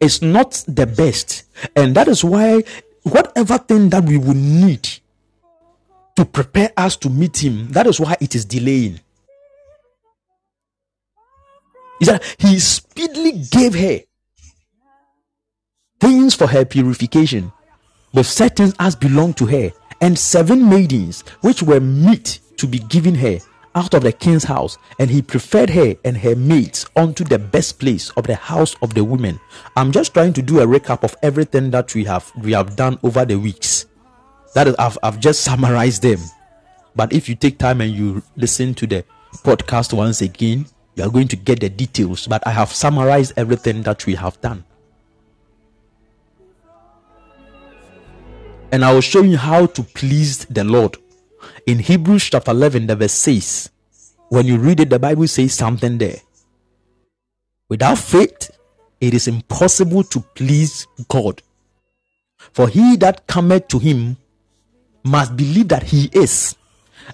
is not the best, and that is why whatever thing that we would need to prepare us to meet Him, that is why it is delaying. He said he speedily gave her things for her purification, but certain as belonged to her, and seven maidens which were meet to be given her out of the king's house, and he preferred her and her maids unto the best place of the house of the women. I'm just trying to do a recap of everything that we have we have done over the weeks. That is, I've, I've just summarized them. But if you take time and you listen to the podcast once again, you are going to get the details, but I have summarized everything that we have done. And I will show you how to please the Lord. In Hebrews chapter 11, the verse says, when you read it, the Bible says something there. Without faith, it is impossible to please God. For he that cometh to him must believe that he is.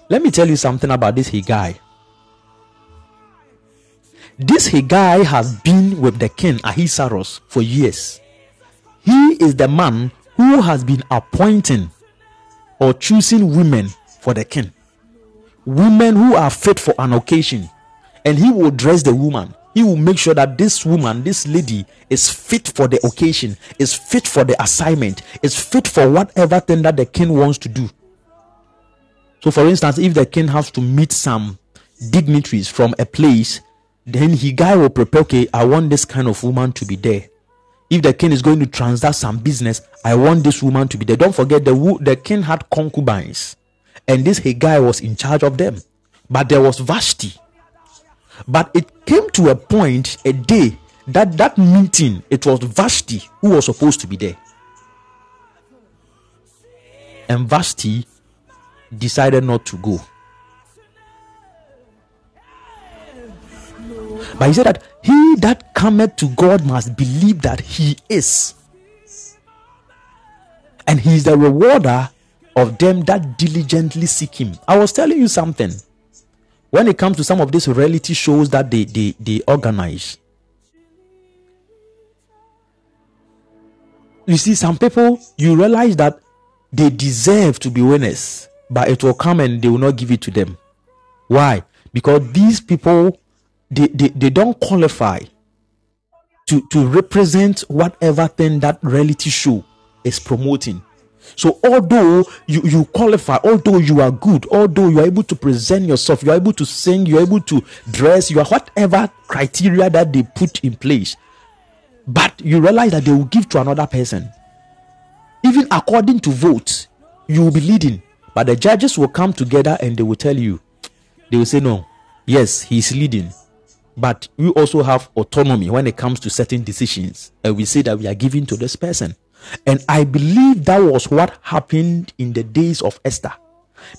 Let me tell you something about this Hegai. This Hegai has been with the king Ahasuerus for years. He is the man who has been appointing or choosing women for the king. Women who are fit for an occasion. And he will dress the woman. he will make sure that this woman, this lady, is fit for the occasion, is fit for the assignment, is fit for whatever thing that the king wants to do. So, for instance, if the king has to meet some dignitaries from a place, then Hegai will prepare, okay, I want this kind of woman to be there. If the king is going to transact some business, I want this woman to be there. Don't forget the the king had concubines, and this guy was in charge of them. But there was Vashti but it came to a point, a day, that that meeting, it was Vashti who was supposed to be there. And Vashti decided not to go. But he said that he that cometh to God must believe that he is. And he is the rewarder of them that diligently seek him. I was telling you something when it comes to some of these reality shows that they, they, they organize, you see, some people, you realize that they deserve to be winners, but it will come and they will not give it to them. Why? Because these people, they, they, they don't qualify to, to represent whatever thing that reality show is promoting. So, although you, you qualify, although you are good, although you are able to present yourself, you are able to sing, you are able to dress, you are whatever criteria that they put in place, but you realize that they will give to another person. Even according to votes, you will be leading, but the judges will come together and they will tell you, they will say, No, yes, he is leading, but we also have autonomy when it comes to certain decisions, and we say that we are giving to this person. And I believe that was what happened in the days of Esther.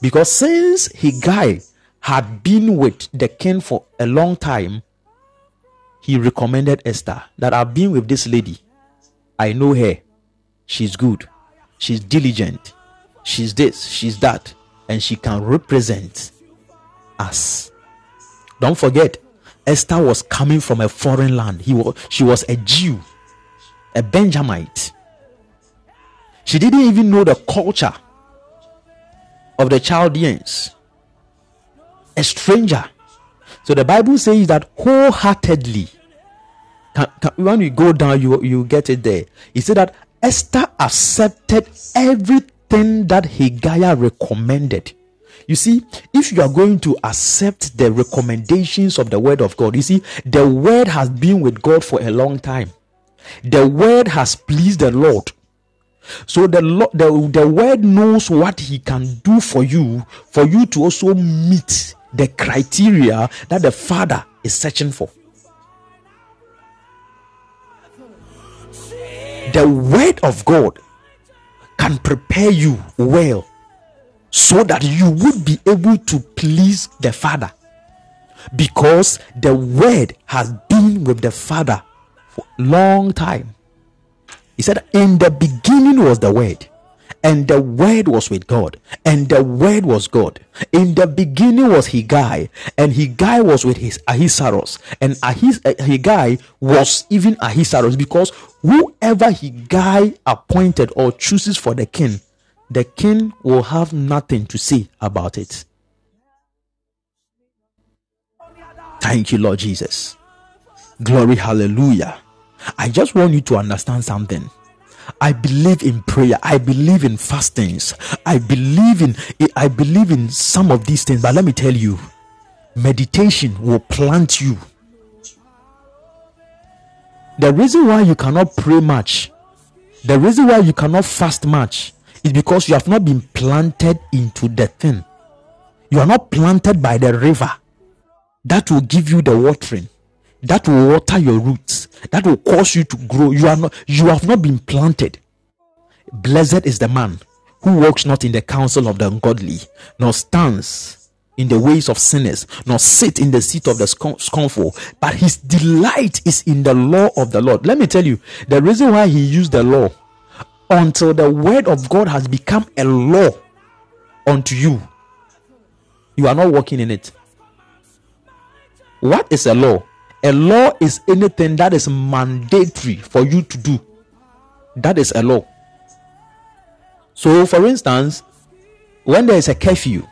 Because since Hegai had been with the king for a long time, he recommended Esther that I've been with this lady. I know her. She's good. She's diligent. She's this, she's that. And she can represent us. Don't forget, Esther was coming from a foreign land. He was, she was a Jew, a Benjamite. She didn't even know the culture of the Chaldeans. A stranger. So the Bible says that wholeheartedly, can, can, when you go down, you, you get it there. He said that Esther accepted everything that Haggai recommended. You see, if you are going to accept the recommendations of the word of God, you see, the word has been with God for a long time. The word has pleased the Lord. So the, the the word knows what he can do for you, for you to also meet the criteria that the father is searching for. The word of God can prepare you well so that you would be able to please the father because the word has been with the father for a long time he said, In the beginning was the Word, and the Word was with God, and the Word was God. In the beginning was Hegai, and Hegai was with his Ahasuerus, and Ahis, eh, Hegai was even Ahasuerus, because whoever Hegai appointed or chooses for the king, the king will have nothing to say about it. Thank you, Lord Jesus. Glory, hallelujah. I just want you to understand something. I believe in prayer. I believe in fastings. I believe in I believe in some of these things. But let me tell you, meditation will plant you. The reason why you cannot pray much, the reason why you cannot fast much, is because you have not been planted into the thing. You are not planted by the river. That will give you the watering. That will water your roots. That will cause you to grow. You are not you have not been planted. Blessed is the man who walks not in the counsel of the ungodly nor stands in the ways of sinners nor sit in the seat of the scornful but his delight is in the law of the lord. Let me tell you the reason why he used the law until the word of god has become a law unto you you are not walking in it what is a law a law is anything that is mandatory for you to do. That is a law. So, for instance, when there is a curfew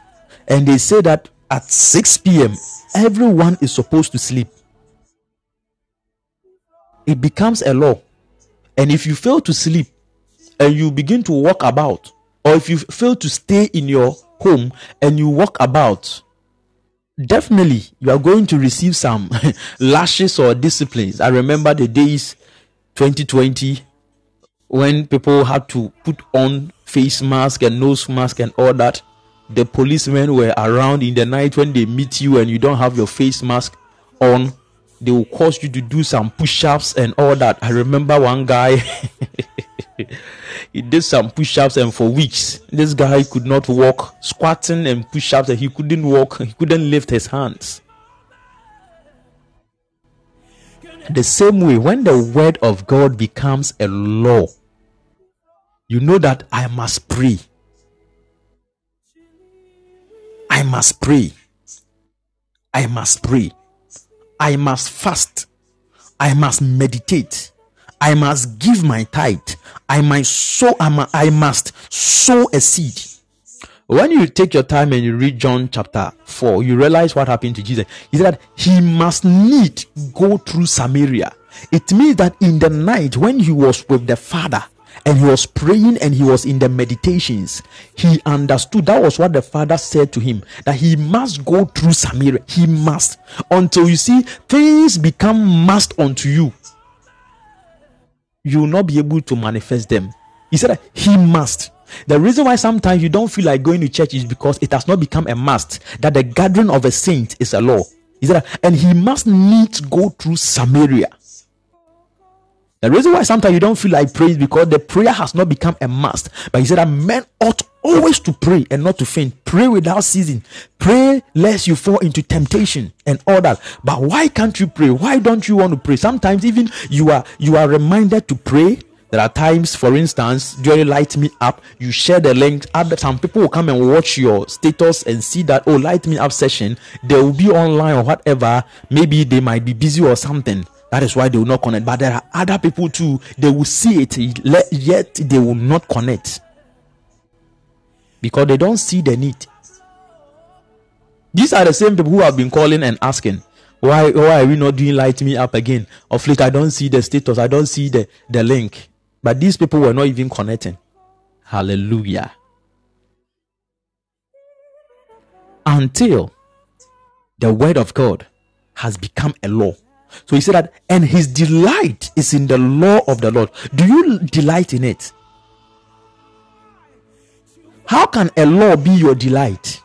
and they say that at 6 p.m., everyone is supposed to sleep. it becomes a law. And if you fail to sleep and you begin to walk about, or if you fail to stay in your home and you walk about, definitely you are going to receive some lashes or disciplines. I remember the days 2020 when people had to put on face mask and nose mask and all that. The policemen were around in the night when they meet you and you don't have your face mask on. They will cause you to do some push ups and all that. I remember one guy. he did some push-ups and for weeks. This guy could not walk. Squatting and push-ups and he couldn't walk. He couldn't lift his hands. The same way when the word of god becomes a law you know that i must pray. I must pray. I must pray. I must fast. I must meditate. I must give my tithe. I must sow. I must sow a seed. When you take your time and you read John chapter 4, you realize what happened to Jesus. He said that he must need go through Samaria. It means that in the night when he was with the Father and he was praying and he was in the meditations, he understood that was what the Father said to him that he must go through Samaria. He must until you see things become must unto you you will not be able to manifest them. He said that he must. The reason why sometimes you don't feel like going to church is because it has not become a must that the gathering of a saint is a law. He said, that, and he must need to go through Samaria. The reason why sometimes you don't feel like praise because the prayer has not become a must. But he said that men ought always to pray and not to faint. Pray without ceasing. Pray lest you fall into temptation and all that. But why can't you pray? Why don't you want to pray? Sometimes even you are you are reminded to pray. There are times, for instance, during Light Me Up, you share the link. Some people will come and watch your status and see that oh, Light Me Up session. They will be online or whatever. Maybe they might be busy or something that is why they will not connect. But there are other people too, they will see it, yet they will not connect. Because they don't see the need. These are the same people who have been calling and asking, why why are we not doing light me up again? Of late, I don't see the status, I don't see the, the link. But these people were not even connecting. Hallelujah. Until the word of God has become a law so he said that, and his delight is in the law of the Lord. Do you delight in it? How can a law be your delight?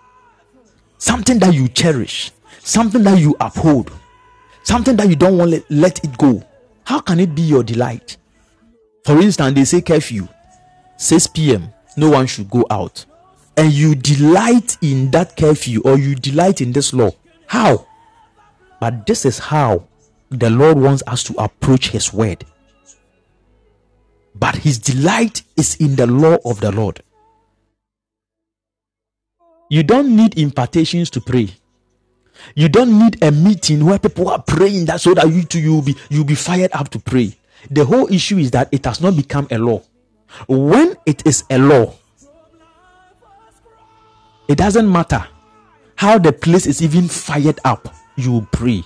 Something that you cherish, something that you uphold, something that you don't want to let it go. How can it be your delight? For instance, they say curfew, 6 p.m., no one should go out. And you delight in that curfew or you delight in this law. How? But this is how the Lord wants us to approach His word. But His delight is in the law of the Lord. You don't need impartations to pray. You don't need a meeting where people are praying that so that you too you'll be you'll be fired up to pray. The whole issue is that it has not become a law. When it is a law, it doesn't matter how the place is even fired up, you pray.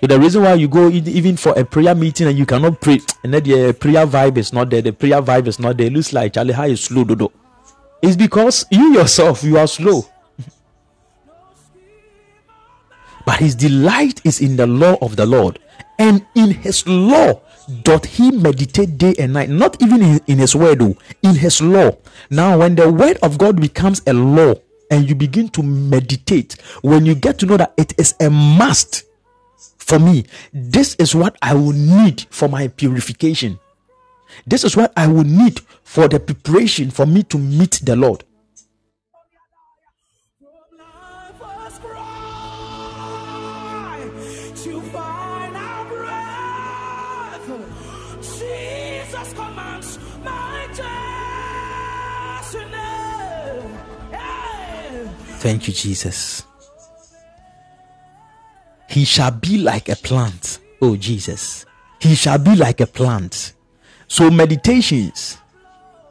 The reason why you go even for a prayer meeting and you cannot pray, and then the uh, prayer vibe is not there, the prayer vibe is not there. It looks like Charlie, how is slow, dodo. It's because you yourself you are slow. but his delight is in the law of the Lord, and in his law doth he meditate day and night. Not even in, in his word, though, in his law. Now, when the word of God becomes a law and you begin to meditate, when you get to know that it is a must for me. This is what I will need for my purification. This is what I will need for the preparation for me to meet the Lord. Thank you, Jesus. He shall be like a plant. Oh, Jesus. He shall be like a plant. So, meditations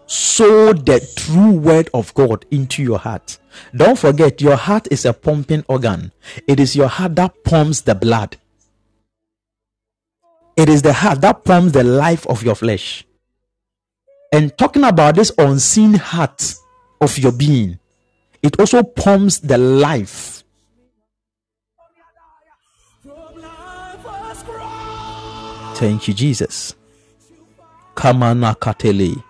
sow the true word of God into your heart. Don't forget, your heart is a pumping organ, it is your heart that pumps the blood. it is the heart that pumps the life of your flesh. And talking about this unseen heart of your being, it also pumps the life. Thank you, Jesus. Kamanakatele.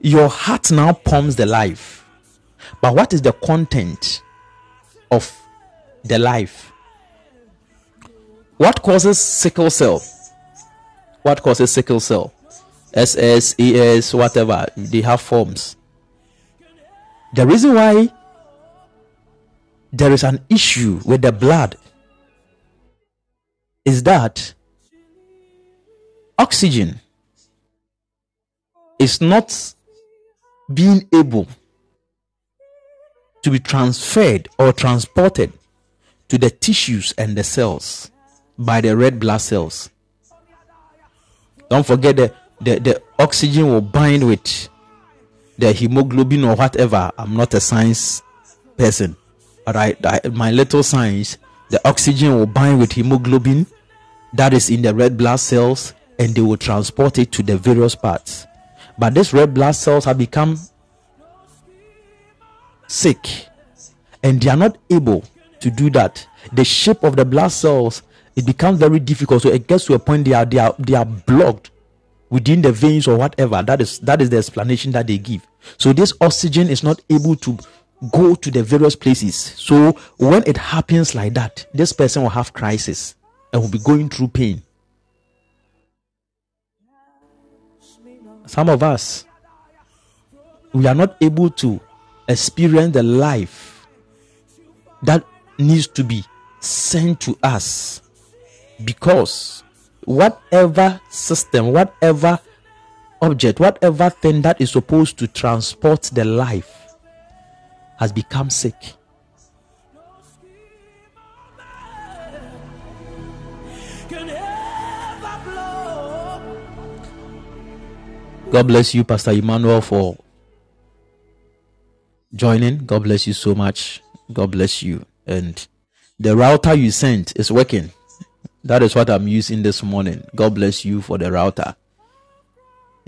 Your heart now pumps the life. But what is the content of the life? What causes sickle cell? What causes sickle cell? SS, ES, whatever. They have forms. The reason why there is an issue with the blood is that oxygen is not being able to be transferred or transported to the tissues and the cells by the red blood cells. Don't forget that the, the oxygen will bind with the hemoglobin or whatever. I'm not a science person, but I, I my little science, the oxygen will bind with hemoglobin that is in the red blood cells and they will transport it to the various parts. But these red blood cells have become sick and they are not able to do that. The shape of the blood cells it becomes very difficult. So it gets to a point they are they are they are blocked within the veins or whatever. That is that is the explanation that they give. So this oxygen is not able to go to the various places. So when it happens like that, this person will have crisis and will be going through pain. Some of us we are not able to experience the life that needs to be sent to us because whatever system, whatever object, whatever thing that is supposed to transport the life has become sick. God bless you, Pastor Emmanuel, for joining. God bless you so much. God bless you. And the router you sent is working. That is what I'm using this morning. God bless you for the router.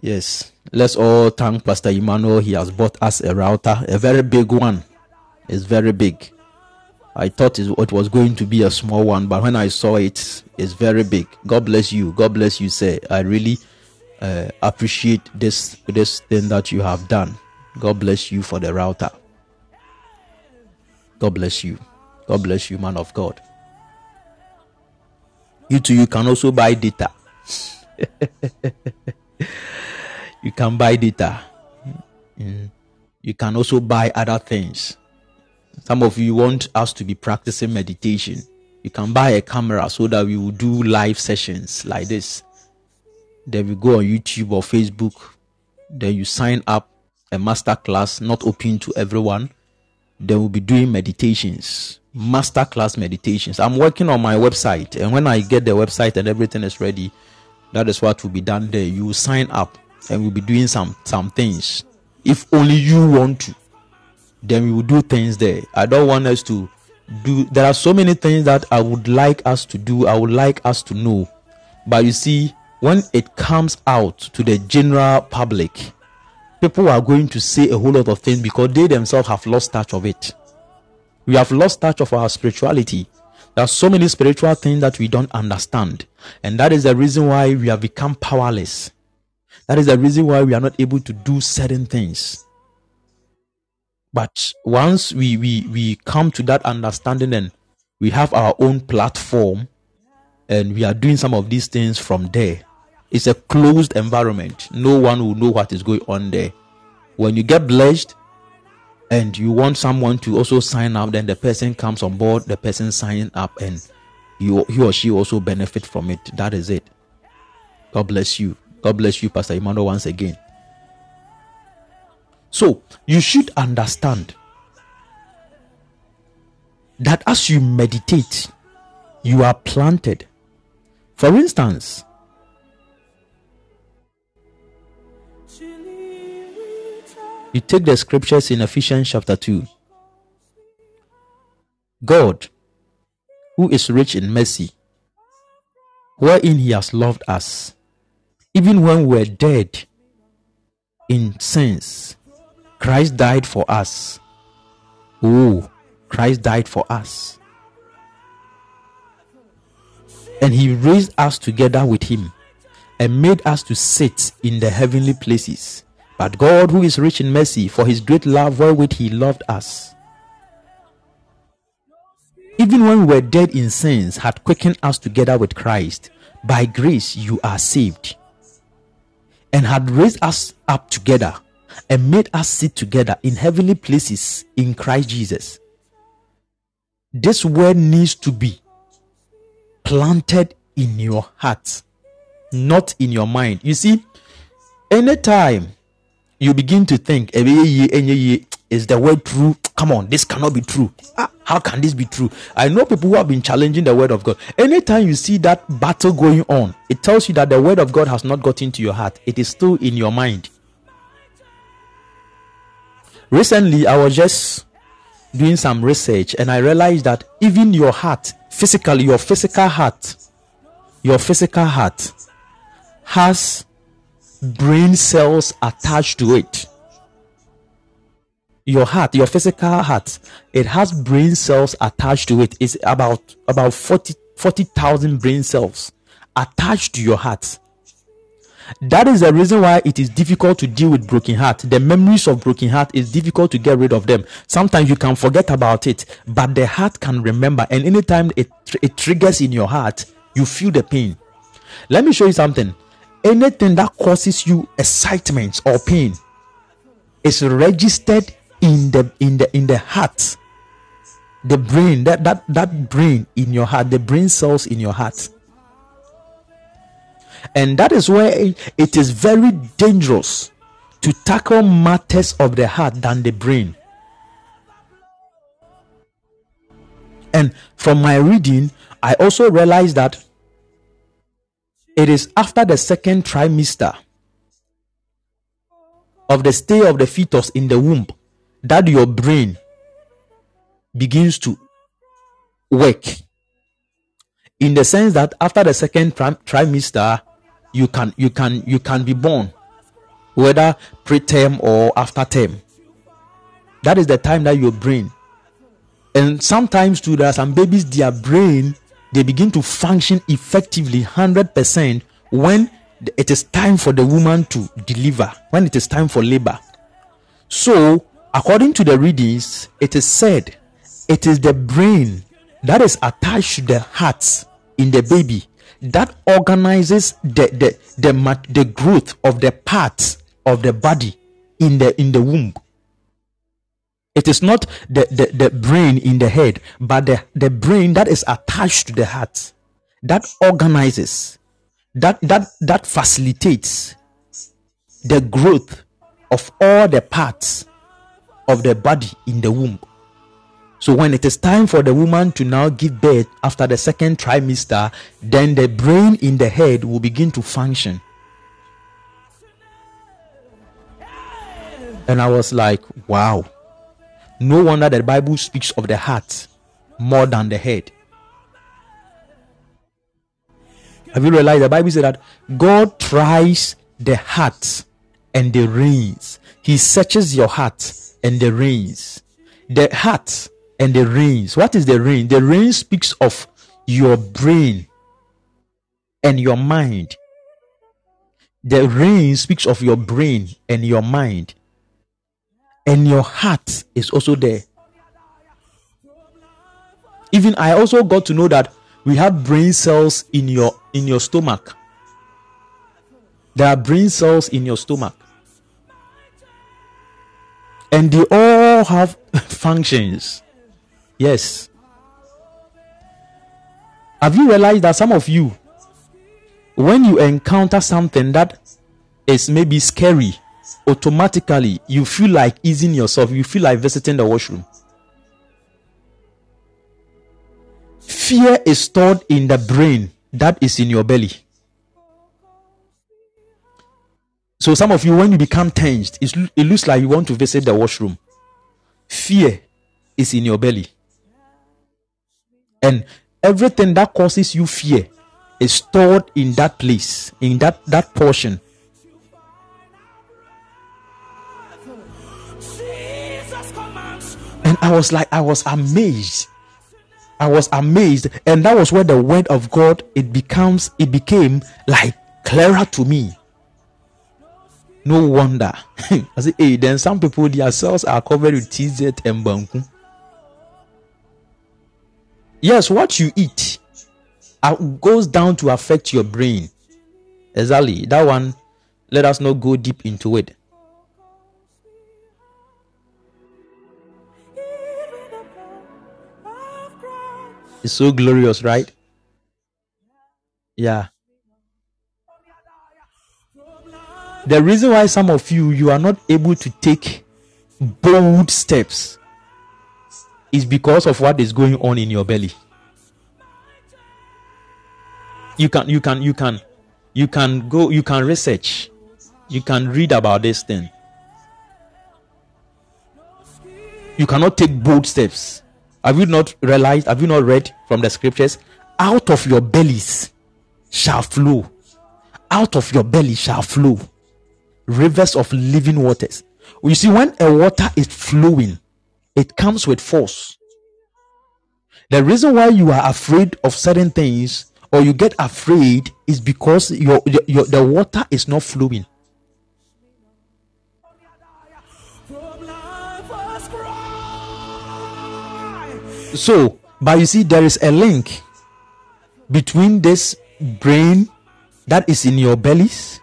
Yes, let's all thank Pastor Emmanuel. He has bought us a router, a very big one. It's very big. I thought it was going to be a small one, but when I saw it, it's very big. God bless you. God bless you, sir. I really uh, appreciate this this thing that you have done. God bless you for the router. God bless you. God bless you, man of God. You too, you can also buy data. you can buy data. Mm. You can also buy other things. Some of you want us to be practicing meditation. You can buy a camera so that we will do live sessions like this. Then we go on YouTube or Facebook. Then you sign up a master class, not open to everyone. Then we'll be doing meditations masterclass meditations. I'm working on my website, and when I get the website and everything is ready, that is what will be done there. You sign up, and we'll be doing some some things. If only you want to, then we will do things there. I don't want us to do. There are so many things that I would like us to do. I would like us to know, but you see, when it comes out to the general public, people are going to say a whole lot of things because they themselves have lost touch of it we have lost touch of our spirituality. There are so many spiritual things that we don't understand. And that is the reason why we have become powerless. That is the reason why we are not able to do certain things. But once we, we, we come to that understanding and we have our own platform and we are doing some of these things from there, it's a closed environment. No one will know what is going on there. When you get blessed, and you want someone to also sign up, then the person comes on board, the person signing up, and you, he or she also benefit from it. That is it. God bless you. God bless you, Pastor Emmanuel, once again. So you should understand that as you meditate, you are planted. For instance, You take the scriptures in Ephesians chapter 2. God, who is rich in mercy, wherein he has loved us, even when we were dead in sins. Christ died for us. Oh, Christ died for us. And he raised us together with him and made us to sit in the heavenly places. But God, who is rich in mercy, for his great love wherewith he loved us, even when we were dead in sins, had quickened us together with Christ. By grace you are saved, and had raised us up together and made us sit together in heavenly places in Christ Jesus. This word needs to be planted in your heart, not in your mind. You see, anytime you begin to think, is the word true? Come on, this cannot be true. Ah, how can this be true? I know people who have been challenging the word of God. Anytime you see that battle going on, it tells you that the word of God has not got into your heart, it is still in your mind. Recently, I was just doing some research and I realized that even your heart, physically, your physical heart, your physical heart has brain cells attached to it your heart, your physical heart, it has brain cells attached to it. It's about about 40 40,000 brain cells attached to your heart. That is the reason why it is difficult to deal with broken heart. The memories of broken heart is difficult to get rid of them. Sometimes you can forget about it, but the heart can remember. And anytime it, it triggers in your heart, you feel the pain. Let me show you something. Anything that causes you excitement or pain is registered in the in the in the heart. The brain that that that brain in your heart the brain cells in your heart. And that is where it is very dangerous to tackle matters of the heart than the brain. And from my reading i also realized that it is after the second trimester of the stay of the fetus in the womb that your brain begins to work. In the sense that after the second trimester you can you can you can be born whether preterm or after term. That is the time that your brain and sometimes too there are some babies their brain they begin to function effectively 100% when it is time for the woman to deliver when it is time for labor. So According to the readings, it is said it is the brain that is attached to the heart in the baby that organizes the the the, the growth of the parts of the body in the in the womb it is not the, the, the brain in the head but the, the brain that is attached to the heart that organizes that that that facilitates the growth of all the parts of the body in the womb. So when it is time for the woman to now give birth after the second trimester, then the brain in the head will begin to function. And I was like, wow. No wonder the Bible speaks of the heart more than the head. Have you realized the Bible said that God tries the heart and the reins? He searches your heart and the reins. The heart and the reins. What is the rein? The rein speaks of your brain and your mind. The rein speaks of your brain and your mind. And your heart is also there. Even I also got to know that we have brain cells in your in your stomach. There are brain cells in your stomach and they all have functions. Yes. Have you realized that some of you, when you encounter something that is maybe scary, automatically you feel like easing yourself, you feel like visiting the washroom? Fear is stored in the brain that is in your belly. So some of you, when you become tensed, it looks like you want to visit the washroom. Fear is in your belly. And everything that causes you fear is stored in that place, in that that portion. And I was like, I was amazed. I was amazed, and that was where the word of God it becomes it became like clearer to me. No wonder. I say, hey, then some people their cells are covered with TZ and banku. Yes, what you eat uh, goes down to affect your brain. Exactly. That one, let us not go deep into it. So glorious, right? Yeah. The reason why some of you you are not able to take bold steps is because of what is going on in your belly. You can you can you can you can go you can research. You can read about this thing. You cannot take bold steps. Have you not realized? Have you not read from the scriptures? Out of your bellies shall flow. Out of your belly shall flow rivers of living waters. You see, when a water is flowing, it comes with force. The reason why you are afraid of certain things or you get afraid is because your, your the water is not flowing. So, but you see, there is a link between this brain that is in your bellies,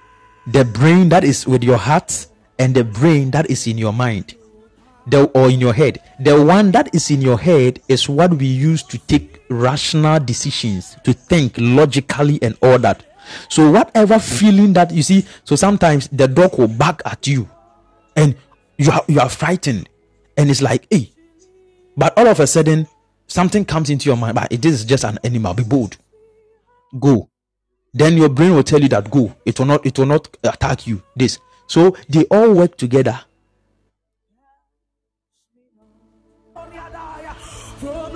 the brain that is with your heart, and the brain that is in your mind the or in your head. The one that is in your head is what we use to take rational decisions to think logically and all that. So whatever feeling that you see so sometimes the dog will bark at you and you are you are frightened and it's like hey. But all of a sudden something comes into your mind but it is just an animal. Be bold. Go. Then your brain will tell you that go. It will not it will not attack you. This. So they all work together.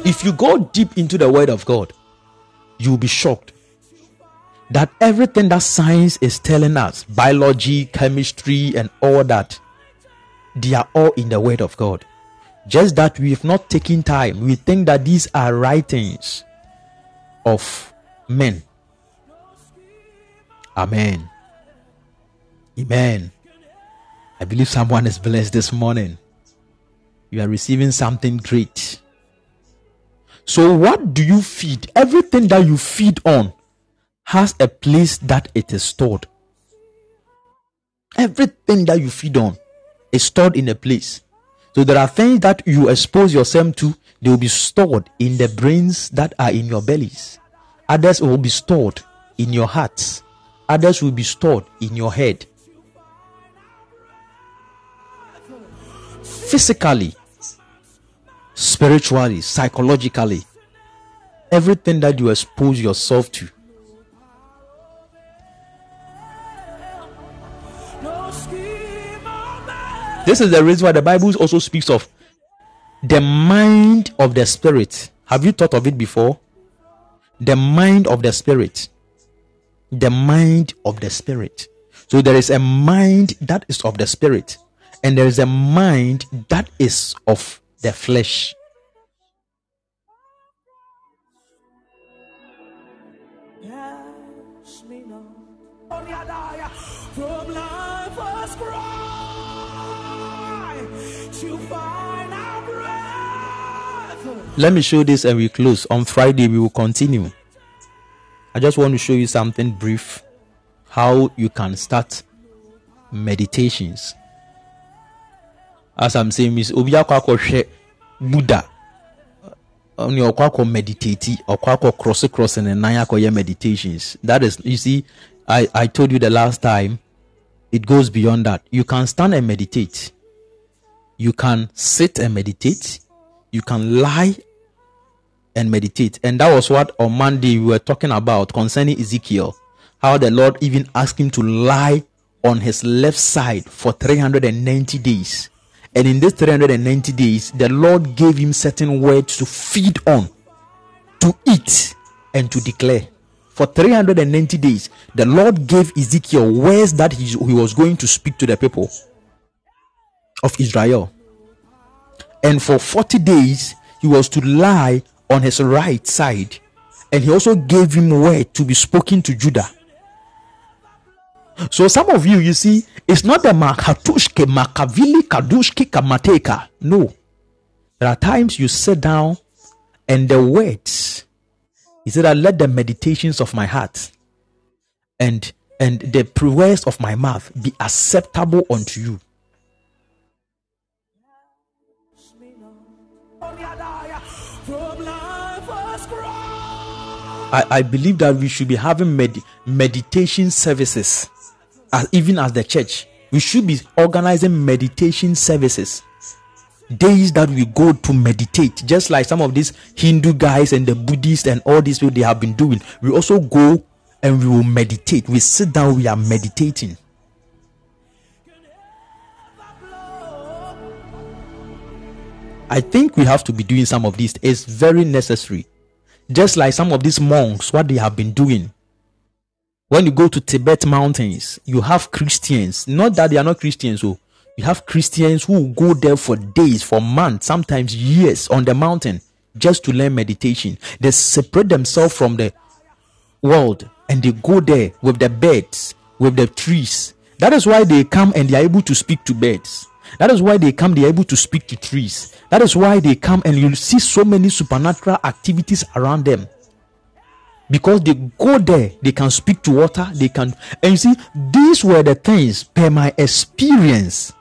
If you go deep into the word of god you'll be shocked that everything that science is telling us biology chemistry and all that they are all in the word of god just that we've not taken time we think that these are writings of men amen amen i believe someone is blessed this morning you are receiving something great so, what do you feed? Everything that you feed on has a place that it is stored. Everything that you feed on is stored in a place. So, there are things that you expose yourself to, they will be stored in the brains that are in your bellies. Others will be stored in your hearts. Others will be stored in your head. Physically, spiritually, psychologically, everything that you expose yourself to. This is the reason why the Bible also speaks of the mind of the spirit. Have you thought of it before? The mind of the spirit. The mind of the spirit. So there is a mind that is of the spirit, and there is a mind that is of the flesh. Let me show this and we close. On Friday, we will continue. I just want to show you something brief. How you can start meditations. As i'm saying miss obi akɔ akɔhwɛ buddha. Ɔne ɔkɔ akɔ meditate ɔkɔ cross cross ne nan akɔyɛ meditations. That is you see i i told you the last time it goes beyond that. You can stand and meditate. You can sit and meditate. You can lie and meditate. And that was what on monday we were talking about concerning ezekiel. How the lord even asked him to lie on his left side for 390 days. And in these 390 days, the Lord gave him certain words to feed on, to eat, and to declare. For 390 days, the Lord gave Ezekiel words that he, he was going to speak to the people of Israel. And for 40 days, he was to lie on his right side. And he also gave him word to be spoken to Judah. So some of you, you see, it's not the makatushke, makavili, kadushke, kamateka. No. There are times you sit down and the words, he said, I let the meditations of my heart and and the prayers of my mouth be acceptable unto you. I, I believe that we should be having med- meditation services as, even as the church, we should be organizing meditation services. Days that we go to meditate, just like some of these Hindu guys and the Buddhists and all these people they have been doing. We also go and we will meditate. We sit down, we are meditating. I think we have to be doing some of this. It's very necessary. Just like some of these monks, what they have been doing when you go to Tibet mountains, you have Christians. Not that they are not Christians, oh. you have Christians who go there for days, for months, sometimes years on the mountain just to learn meditation. They separate themselves from the world and they go there with the birds, with the trees. That is why they come and they are able to speak to birds. That is why they come, they are able to speak to trees. That is why they come and you see so many supernatural activities around them. Because they go there they can speak to water they can and you see these were the things per my experience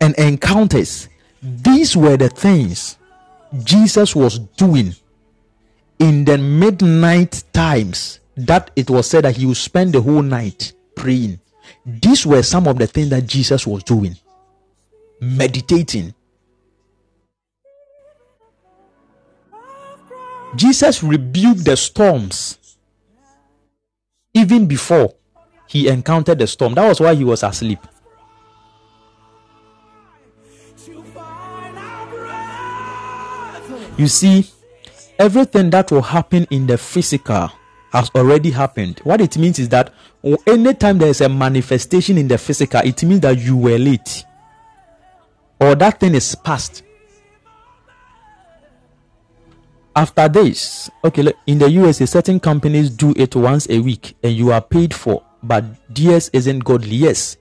and encounters. These were the things jesus was doing in the midnight times that it was said that he would spend the whole night praying. These were some of the things that jesus was doing meditating Jesus rebuked the storms even before he encountered the storm. That was why he was asleep. You see, everything that will happen in the physical has already happened. What it means is that anytime there is a manifestation in the physical, it means that you were late or that thing is past. After this okay look, in the usa certain companies do it once a week and you are paid for but DS isn't godly. Yes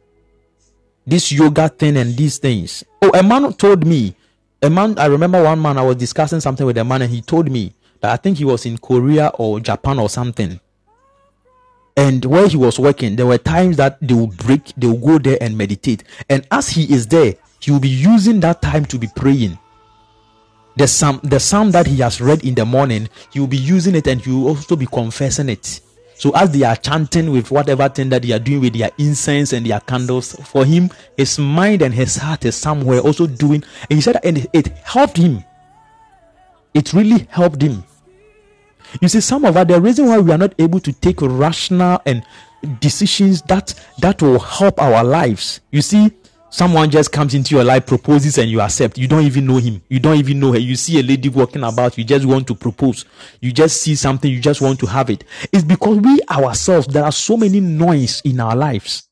this yoga thing and these things. Oh a man told me a man i remember one man i was discussing something with a man and he told me that i think he was in korea or japan or something. And where he was working there were times that they would break they would go there and meditate. And as he is there he will be using that time to be praying. The psalm the psalm that he has read in the morning he will be using it and he will also be confessing it. So as they are chanting with whatever thing that they are doing with their incense and their candles for him his mind and his heart is somewhere also doing. And he said and it helped him. It really helped him. You see some of us the reason why we are not able to take rational and decisions that that will help our lives. You see someone just comes into your life proposes and you accept. You don't even know him. You don't even know her. You see a lady walking about you just want to propose. You just see something you just want to have it. It's because we ourselves there are so many noise in our lives.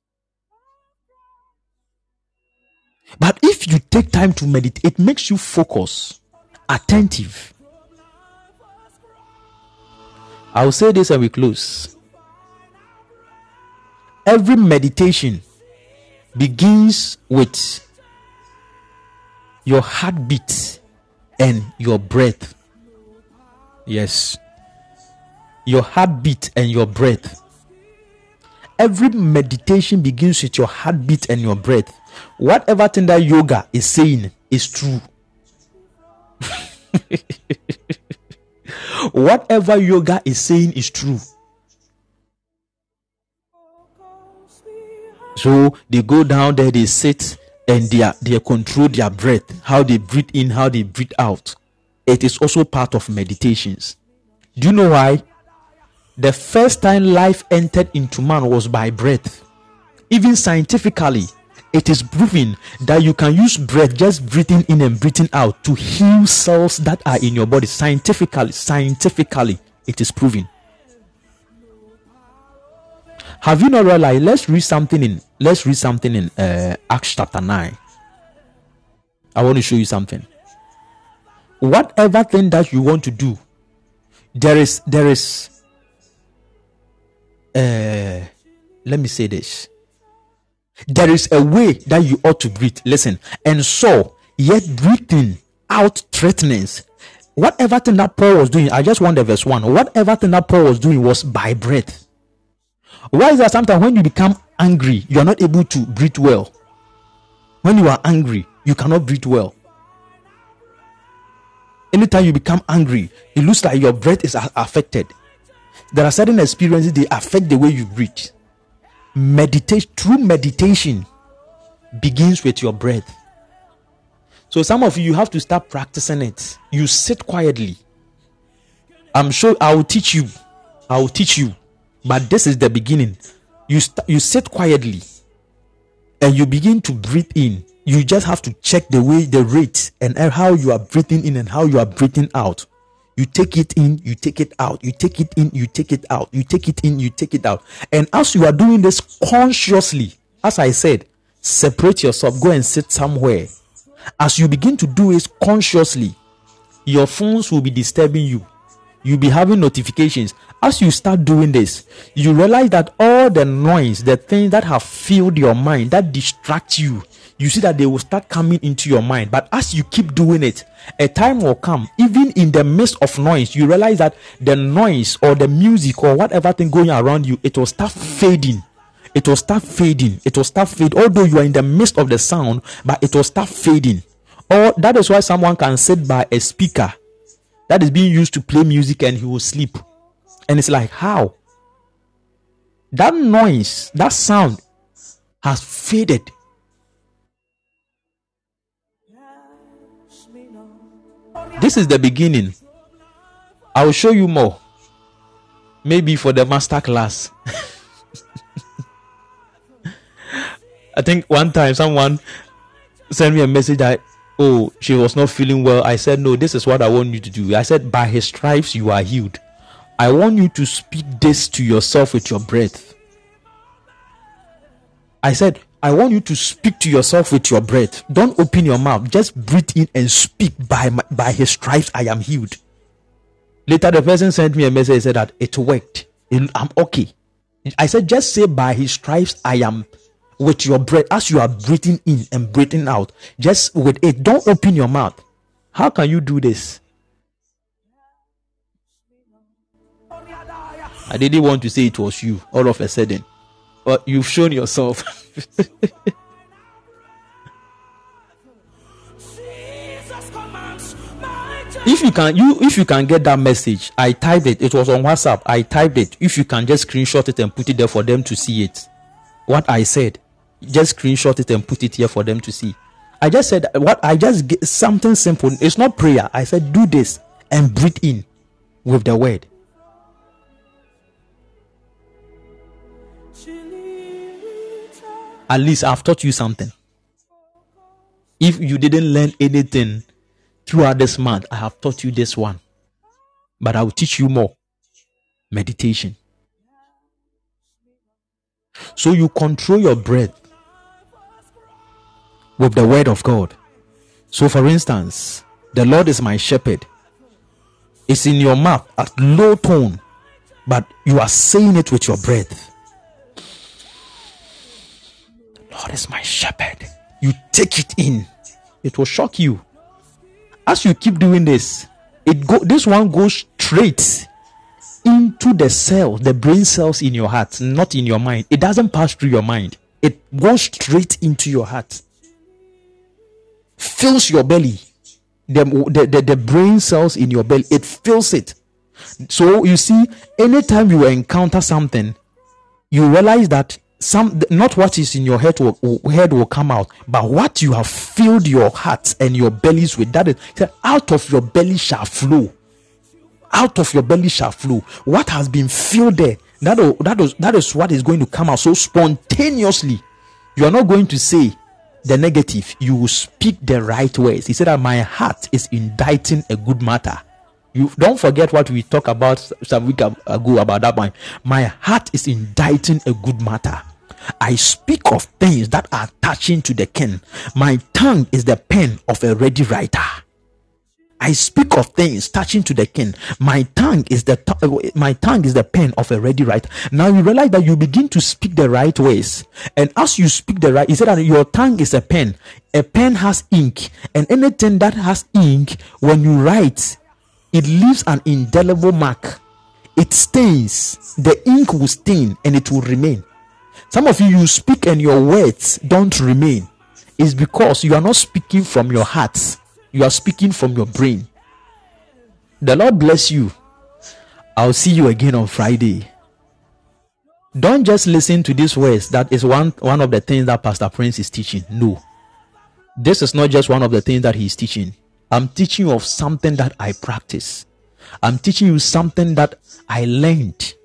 But if you take time to meditate it makes you focus attentive. I'll say this and we close. Every meditation begins with your heartbeat and your breath. Yes. Your heartbeat and your breath. Every meditation begins with your heartbeat and your breath. Whatever thing that yoga is saying is true. Whatever yoga is saying is true. So they go down there, they sit, and they are, they control their breath, how they breathe in, how they breathe out. It is also part of meditations. Do you know why? The first time life entered into man was by breath. Even scientifically, it is proven that you can use breath, just breathing in and breathing out, to heal cells that are in your body. Scientifically, scientifically, it is proven. Have you not realized? Let's read something in let's read something in uh, Acts chapter 9. I want to show you something. Whatever thing that you want to do, there is there is uh let me say this. There is a way that you ought to breathe. Listen, and so yet breathing out threatenings. Whatever thing that Paul was doing, I just want the verse one. Whatever thing that Paul was doing was by breath. Why is that sometimes when you become angry, you are not able to breathe well? When you are angry, you cannot breathe well. Anytime you become angry, it looks like your breath is affected. There are certain experiences they affect the way you breathe. Meditation, true meditation begins with your breath. So some of you, you have to start practicing it. You sit quietly. I'm sure I will teach you. I will teach you but this is the beginning. You st- you sit quietly and you begin to breathe in. You just have to check the way the rate and how you are breathing in and how you are breathing out. You take it in, you take it out, you take it in, you take it out, you take it in, you take it out. And as you are doing this consciously, as I said, separate yourself, go and sit somewhere. As you begin to do it consciously, your phones will be disturbing you you'll be having notifications. As you start doing this, you realize that all the noise, the things that have filled your mind, that distract you, you see that they will start coming into your mind. But as you keep doing it, a time will come, even in the midst of noise, you realize that the noise or the music or whatever thing going around you, it will start fading. It will start fading. It will start fade. Although you are in the midst of the sound, but it will start fading. Or that is why someone can sit by a speaker that is being used to play music and he will sleep. And it's like, how? That noise, that sound has faded. This is the beginning. I will show you more. Maybe for the master class. I think one time someone sent me a message that oh, she was not feeling well. I said, no, this is what I want you to do. I said, by his stripes you are healed. I want you to speak this to yourself with your breath. I said, I want you to speak to yourself with your breath. Don't open your mouth. Just breathe in and speak by my, by his stripes I am healed. Later, the person sent me a message and said that it worked. I'm okay. I said, just say by his stripes I am with your breath as you are breathing in and breathing out just with it don't open your mouth. How can you do this? I didn't want to say it was you all of a sudden but you've shown yourself. If you can you if you can get that message i typed it. It was on whatsapp. I typed it. If you can just screenshot it and put it there for them to see it. What i said just screenshot it and put it here for them to see. I just said what I just get something simple. It's not prayer. I said do this and breathe in with the word. At least I've taught you something. If you didn't learn anything throughout this month, I have taught you this one. But I will teach you more. Meditation. So you control your breath with the word of God. So, for instance, the Lord is my shepherd. It's in your mouth at low tone, but you are saying it with your breath. The Lord is my shepherd. You take it in. It will shock you. As you keep doing this, it go this one goes straight into the cell, the brain cells in your heart, not in your mind. It doesn't pass through your mind. It goes straight into your heart fills your belly. The, the, the, brain cells in your belly, it fills it. So you see, anytime you encounter something, you realize that some not what is in your head will, head will come out, but what you have filled your heart and your bellies with. That is out of your belly shall flow. Out of your belly shall flow. What has been filled there, that, that, is, that is what is going to come out so spontaneously. You are not going to say, the negative, you will speak the right words. He said that my heart is inditing a good matter. You don't forget what we talked about some week ago about that one. My heart is inditing a good matter. I speak of things that are touching to the ken. My tongue is the pen of a ready writer. I speak of things touching to the king. My tongue is the t- my tongue is the pen of a ready writer. Now you realize that you begin to speak the right ways, and as you speak the right, he said that your tongue is a pen. A pen has ink, and anything that has ink, when you write, it leaves an indelible mark. It stains. The ink will stain, and it will remain. Some of you, you speak, and your words don't remain. It's because you are not speaking from your heart you are speaking from your brain. The Lord bless you. I'll see you again on Friday. Don't just listen to these words. That is one, one of the things that Pastor Prince is teaching. No. This is not just one of the things that he's teaching. I'm teaching you of something that I practice. I'm teaching you something that I learned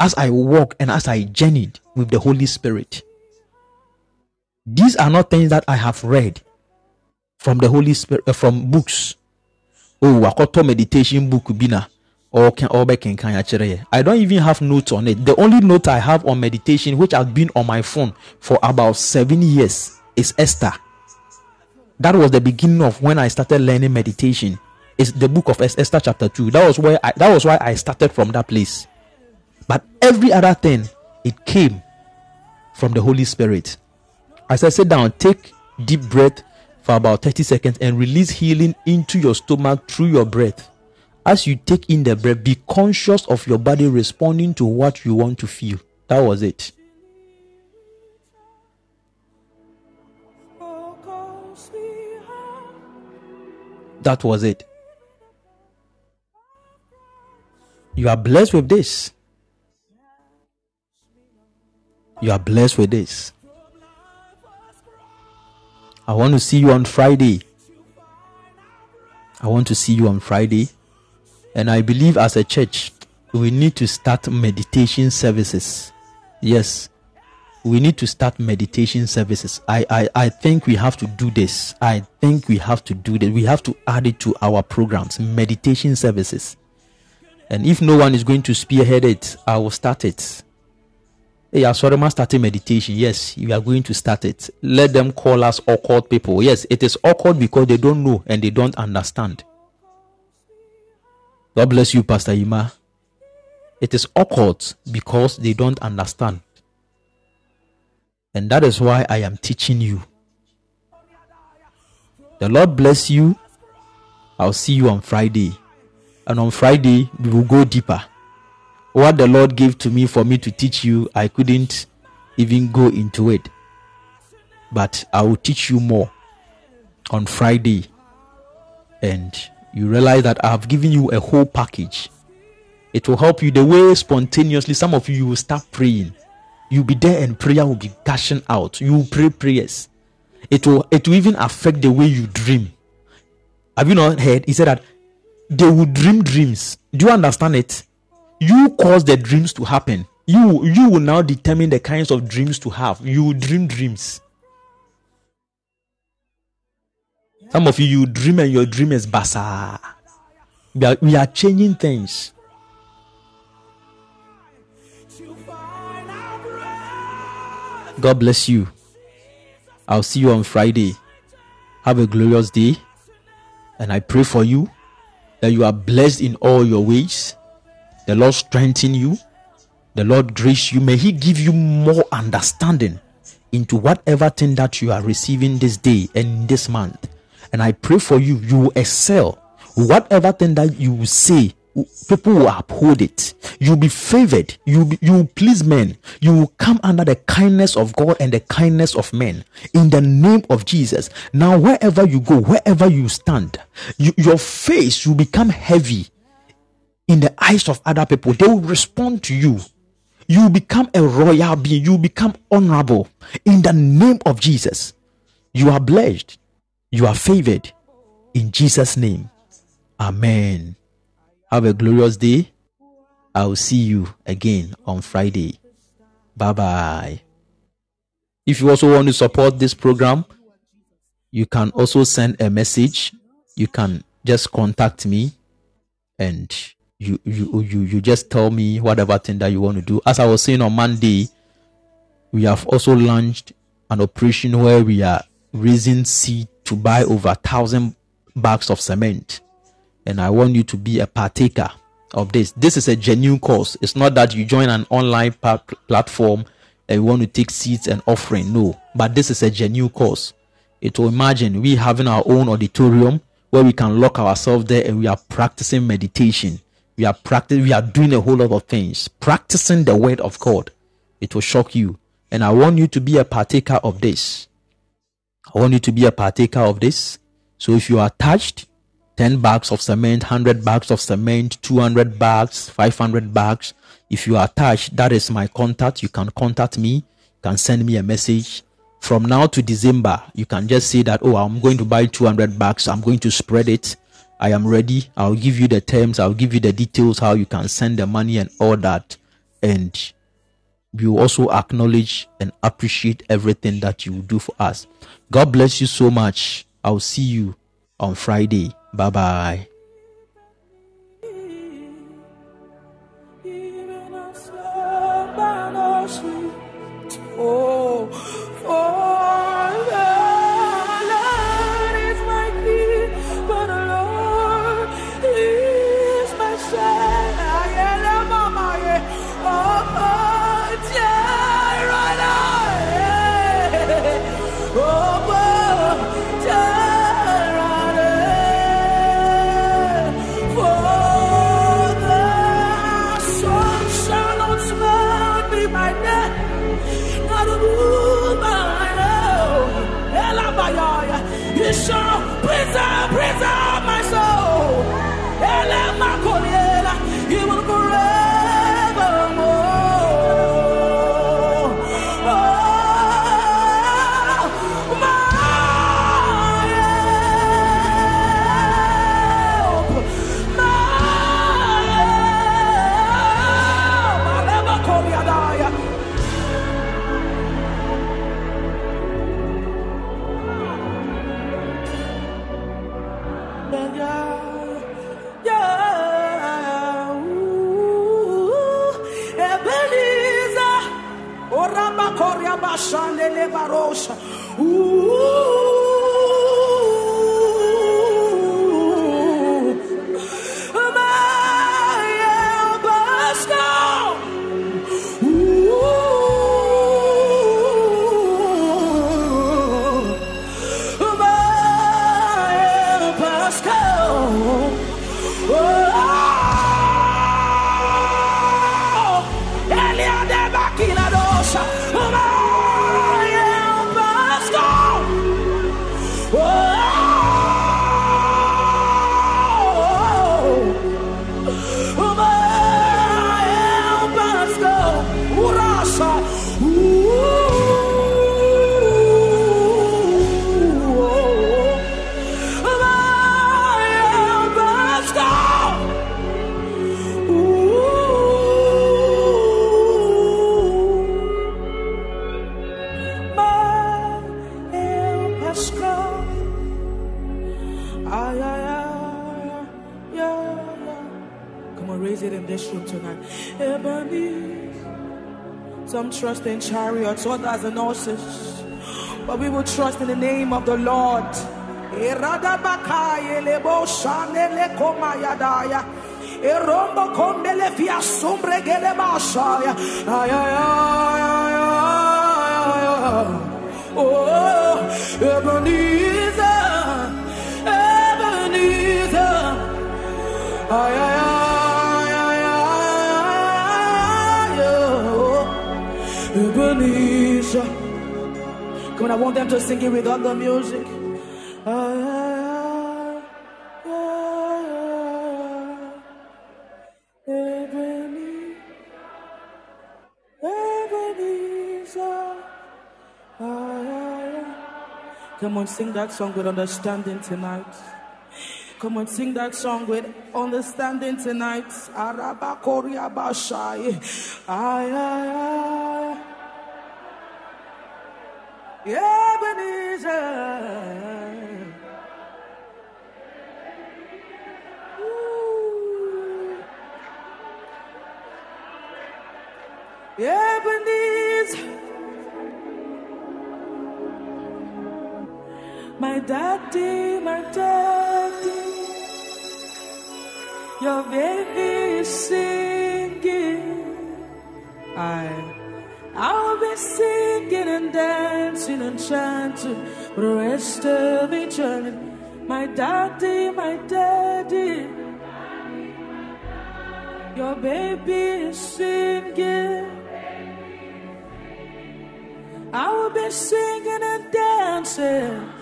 as I walk and as I journeyed with the Holy Spirit. These are not things that I have read from the Holy Spirit, uh, from books. Oh, wakoto meditation book bina. Or can or can I don't even have notes on it. The only note I have on meditation, which has been on my phone for about seven years, is Esther. That was the beginning of when I started learning meditation. It's the book of Esther, chapter 2. That was where I that was why I started from that place. But every other thing, it came from the Holy Spirit. As I sit down, take deep breath for about 30 seconds and release healing into your stomach through your breath. As you take in the breath, be conscious of your body responding to what you want to feel. That was it. That was it. You are blessed with this. You are blessed with this. I want to see you on Friday. I want to see you on Friday. And I believe as a church, we need to start meditation services. Yes, we need to start meditation services. I, I, I think we have to do this. I think we have to do this. We have to add it to our programs, meditation services. And if no one is going to spearhead it, I will start it. Hey, Asorema starting meditation. Yes, we are going to start it. Let them call us awkward people. Yes, it is awkward because they don't know and they don't understand. God bless you, Pastor Ima. It is awkward because they don't understand. And that is why I am teaching you. The Lord bless you. I'll see you on Friday. And on Friday, we will go deeper what the Lord gave to me for me to teach you, I couldn't even go into it. But I will teach you more on Friday. And you realize that I have given you a whole package. It will help you the way spontaneously some of you will start praying. You'll be there and prayer will be gushing out. You will pray prayers. It will it will even affect the way you dream. Have you not heard? He said that they will dream dreams. Do you understand it? You cause the dreams to happen. You you will now determine the kinds of dreams to have. You dream dreams. Some of you you dream and your dream is basa. We are, we are changing things. God bless you. I'll see you on friday. Have a glorious day. And i pray for you that you are blessed in all your ways the Lord strengthen you. The Lord grace you. May He give you more understanding into whatever thing that you are receiving this day and this month. And I pray for you, you will excel. Whatever thing that you say, people will uphold it. You'll be favored. You you please men. You will come under the kindness of God and the kindness of men. In the name of Jesus. Now, wherever you go, wherever you stand, you, your face will become heavy in the eyes of other people, they will respond to you. You become a royal being, you become honorable in the name of Jesus. You are blessed, you are favored in Jesus' name. Amen. Have a glorious day. I will see you again on Friday. Bye bye. If you also want to support this program, you can also send a message. You can just contact me and you you you you just tell me whatever thing that you want to do. As I was saying on Monday, we have also launched an operation where we are raising seed to buy over a thousand bags of cement. And I want you to be a partaker of this. This is a genuine cause. It's not that you join an online platform and you want to take seeds and offering. No, but this is a genuine cause. It will imagine we having our own auditorium where we can lock ourselves there and we are practicing meditation. We are practicing, we are doing a whole lot of things, practicing the word of God. It will shock you. And I want you to be a partaker of this. I want you to be a partaker of this. So if you are touched, 10 bags of cement, 100 bags of cement, 200 bags, 500 bags. If you are touched, that is my contact. You can contact me, you can send me a message. From now to December, you can just say that, oh, I'm going to buy 200 bags. I'm going to spread it. I am ready. I'll give you the terms. I'll give you the details, how you can send the money and all that. And we will also acknowledge and appreciate everything that you do for us. God bless you so much. I'll see you on Friday. Bye bye. Trust in chariots, others in horses. But we will trust in the name of the Lord. Oh, Ebenezer, Ebenezer. Ay, ay, ay, On, I want them to sing it with other music. Ebenezer. Come on, sing that song with understanding tonight. Come on, sing that song with understanding tonight. Araba Korea Bashai. Ay, ay, ay. Ebenezer. Ebenezer. My daddy, my daddy, your baby. Singing and dancing and chanting for the rest of eternity. My daddy, my daddy. Your baby is singing. I will be singing and dancing.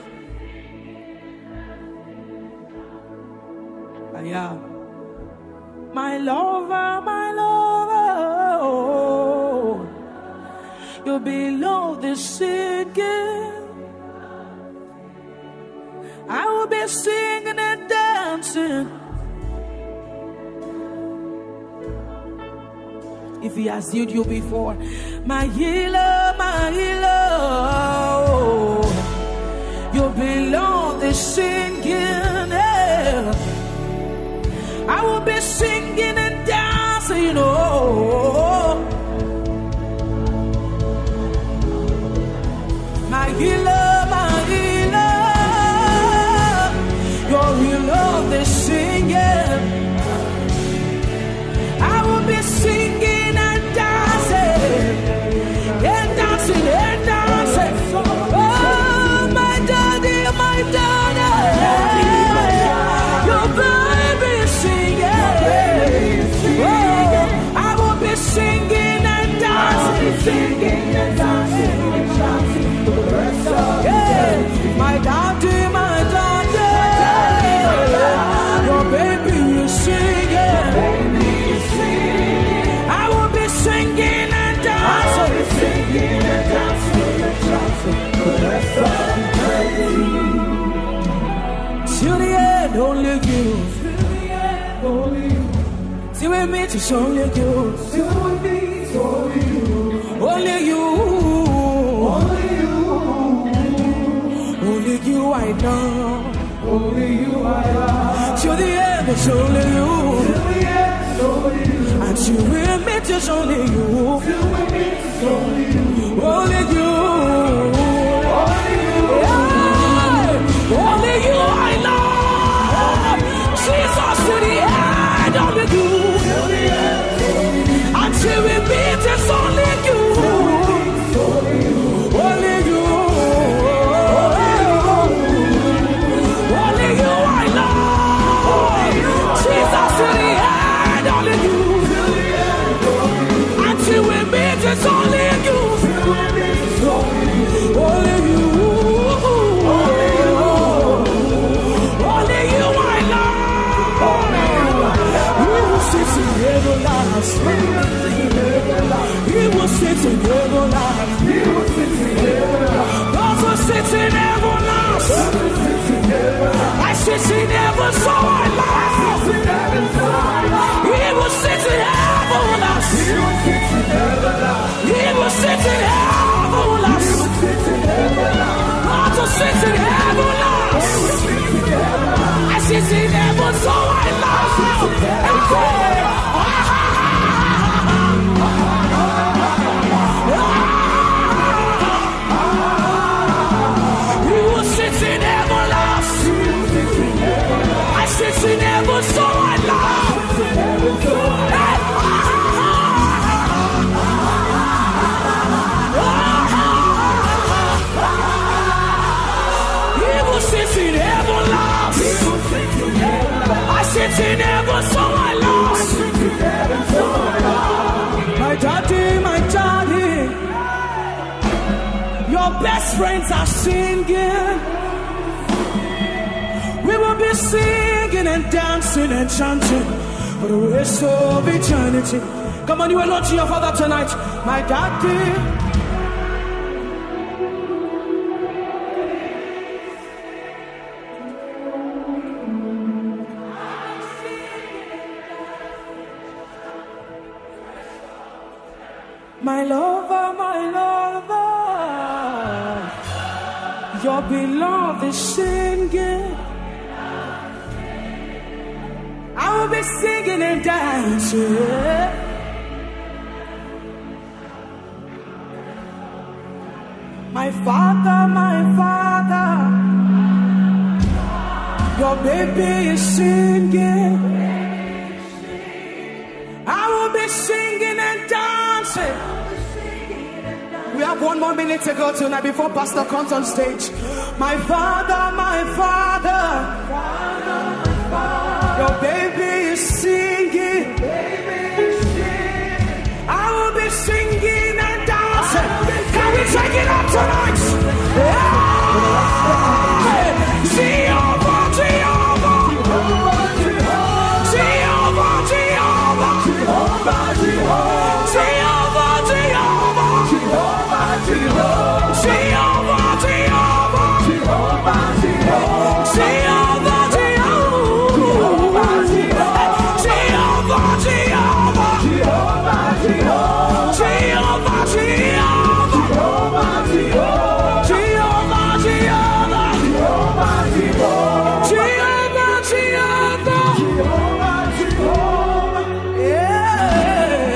I am my lover. You below the singing. I will be singing and dancing. If he has healed you before, my healer, my healer, oh. you belong the singing. yeah. I will be singing Meet, it's only you. Till we meet, it's only you. Only you. Only you. Only you I know. Only you I love. The end, it's only you. The end, it's only you. Meet, it's only you. Till we meet, it's only you. Only you. In heaven, so I laugh. My daddy, my daddy. Your best friends are singing. We will be singing and dancing and chanting for the rest of eternity. Come on, you alone to your father tonight. My daddy. Go tonight before Pastor comes on stage. My father, my father, your baby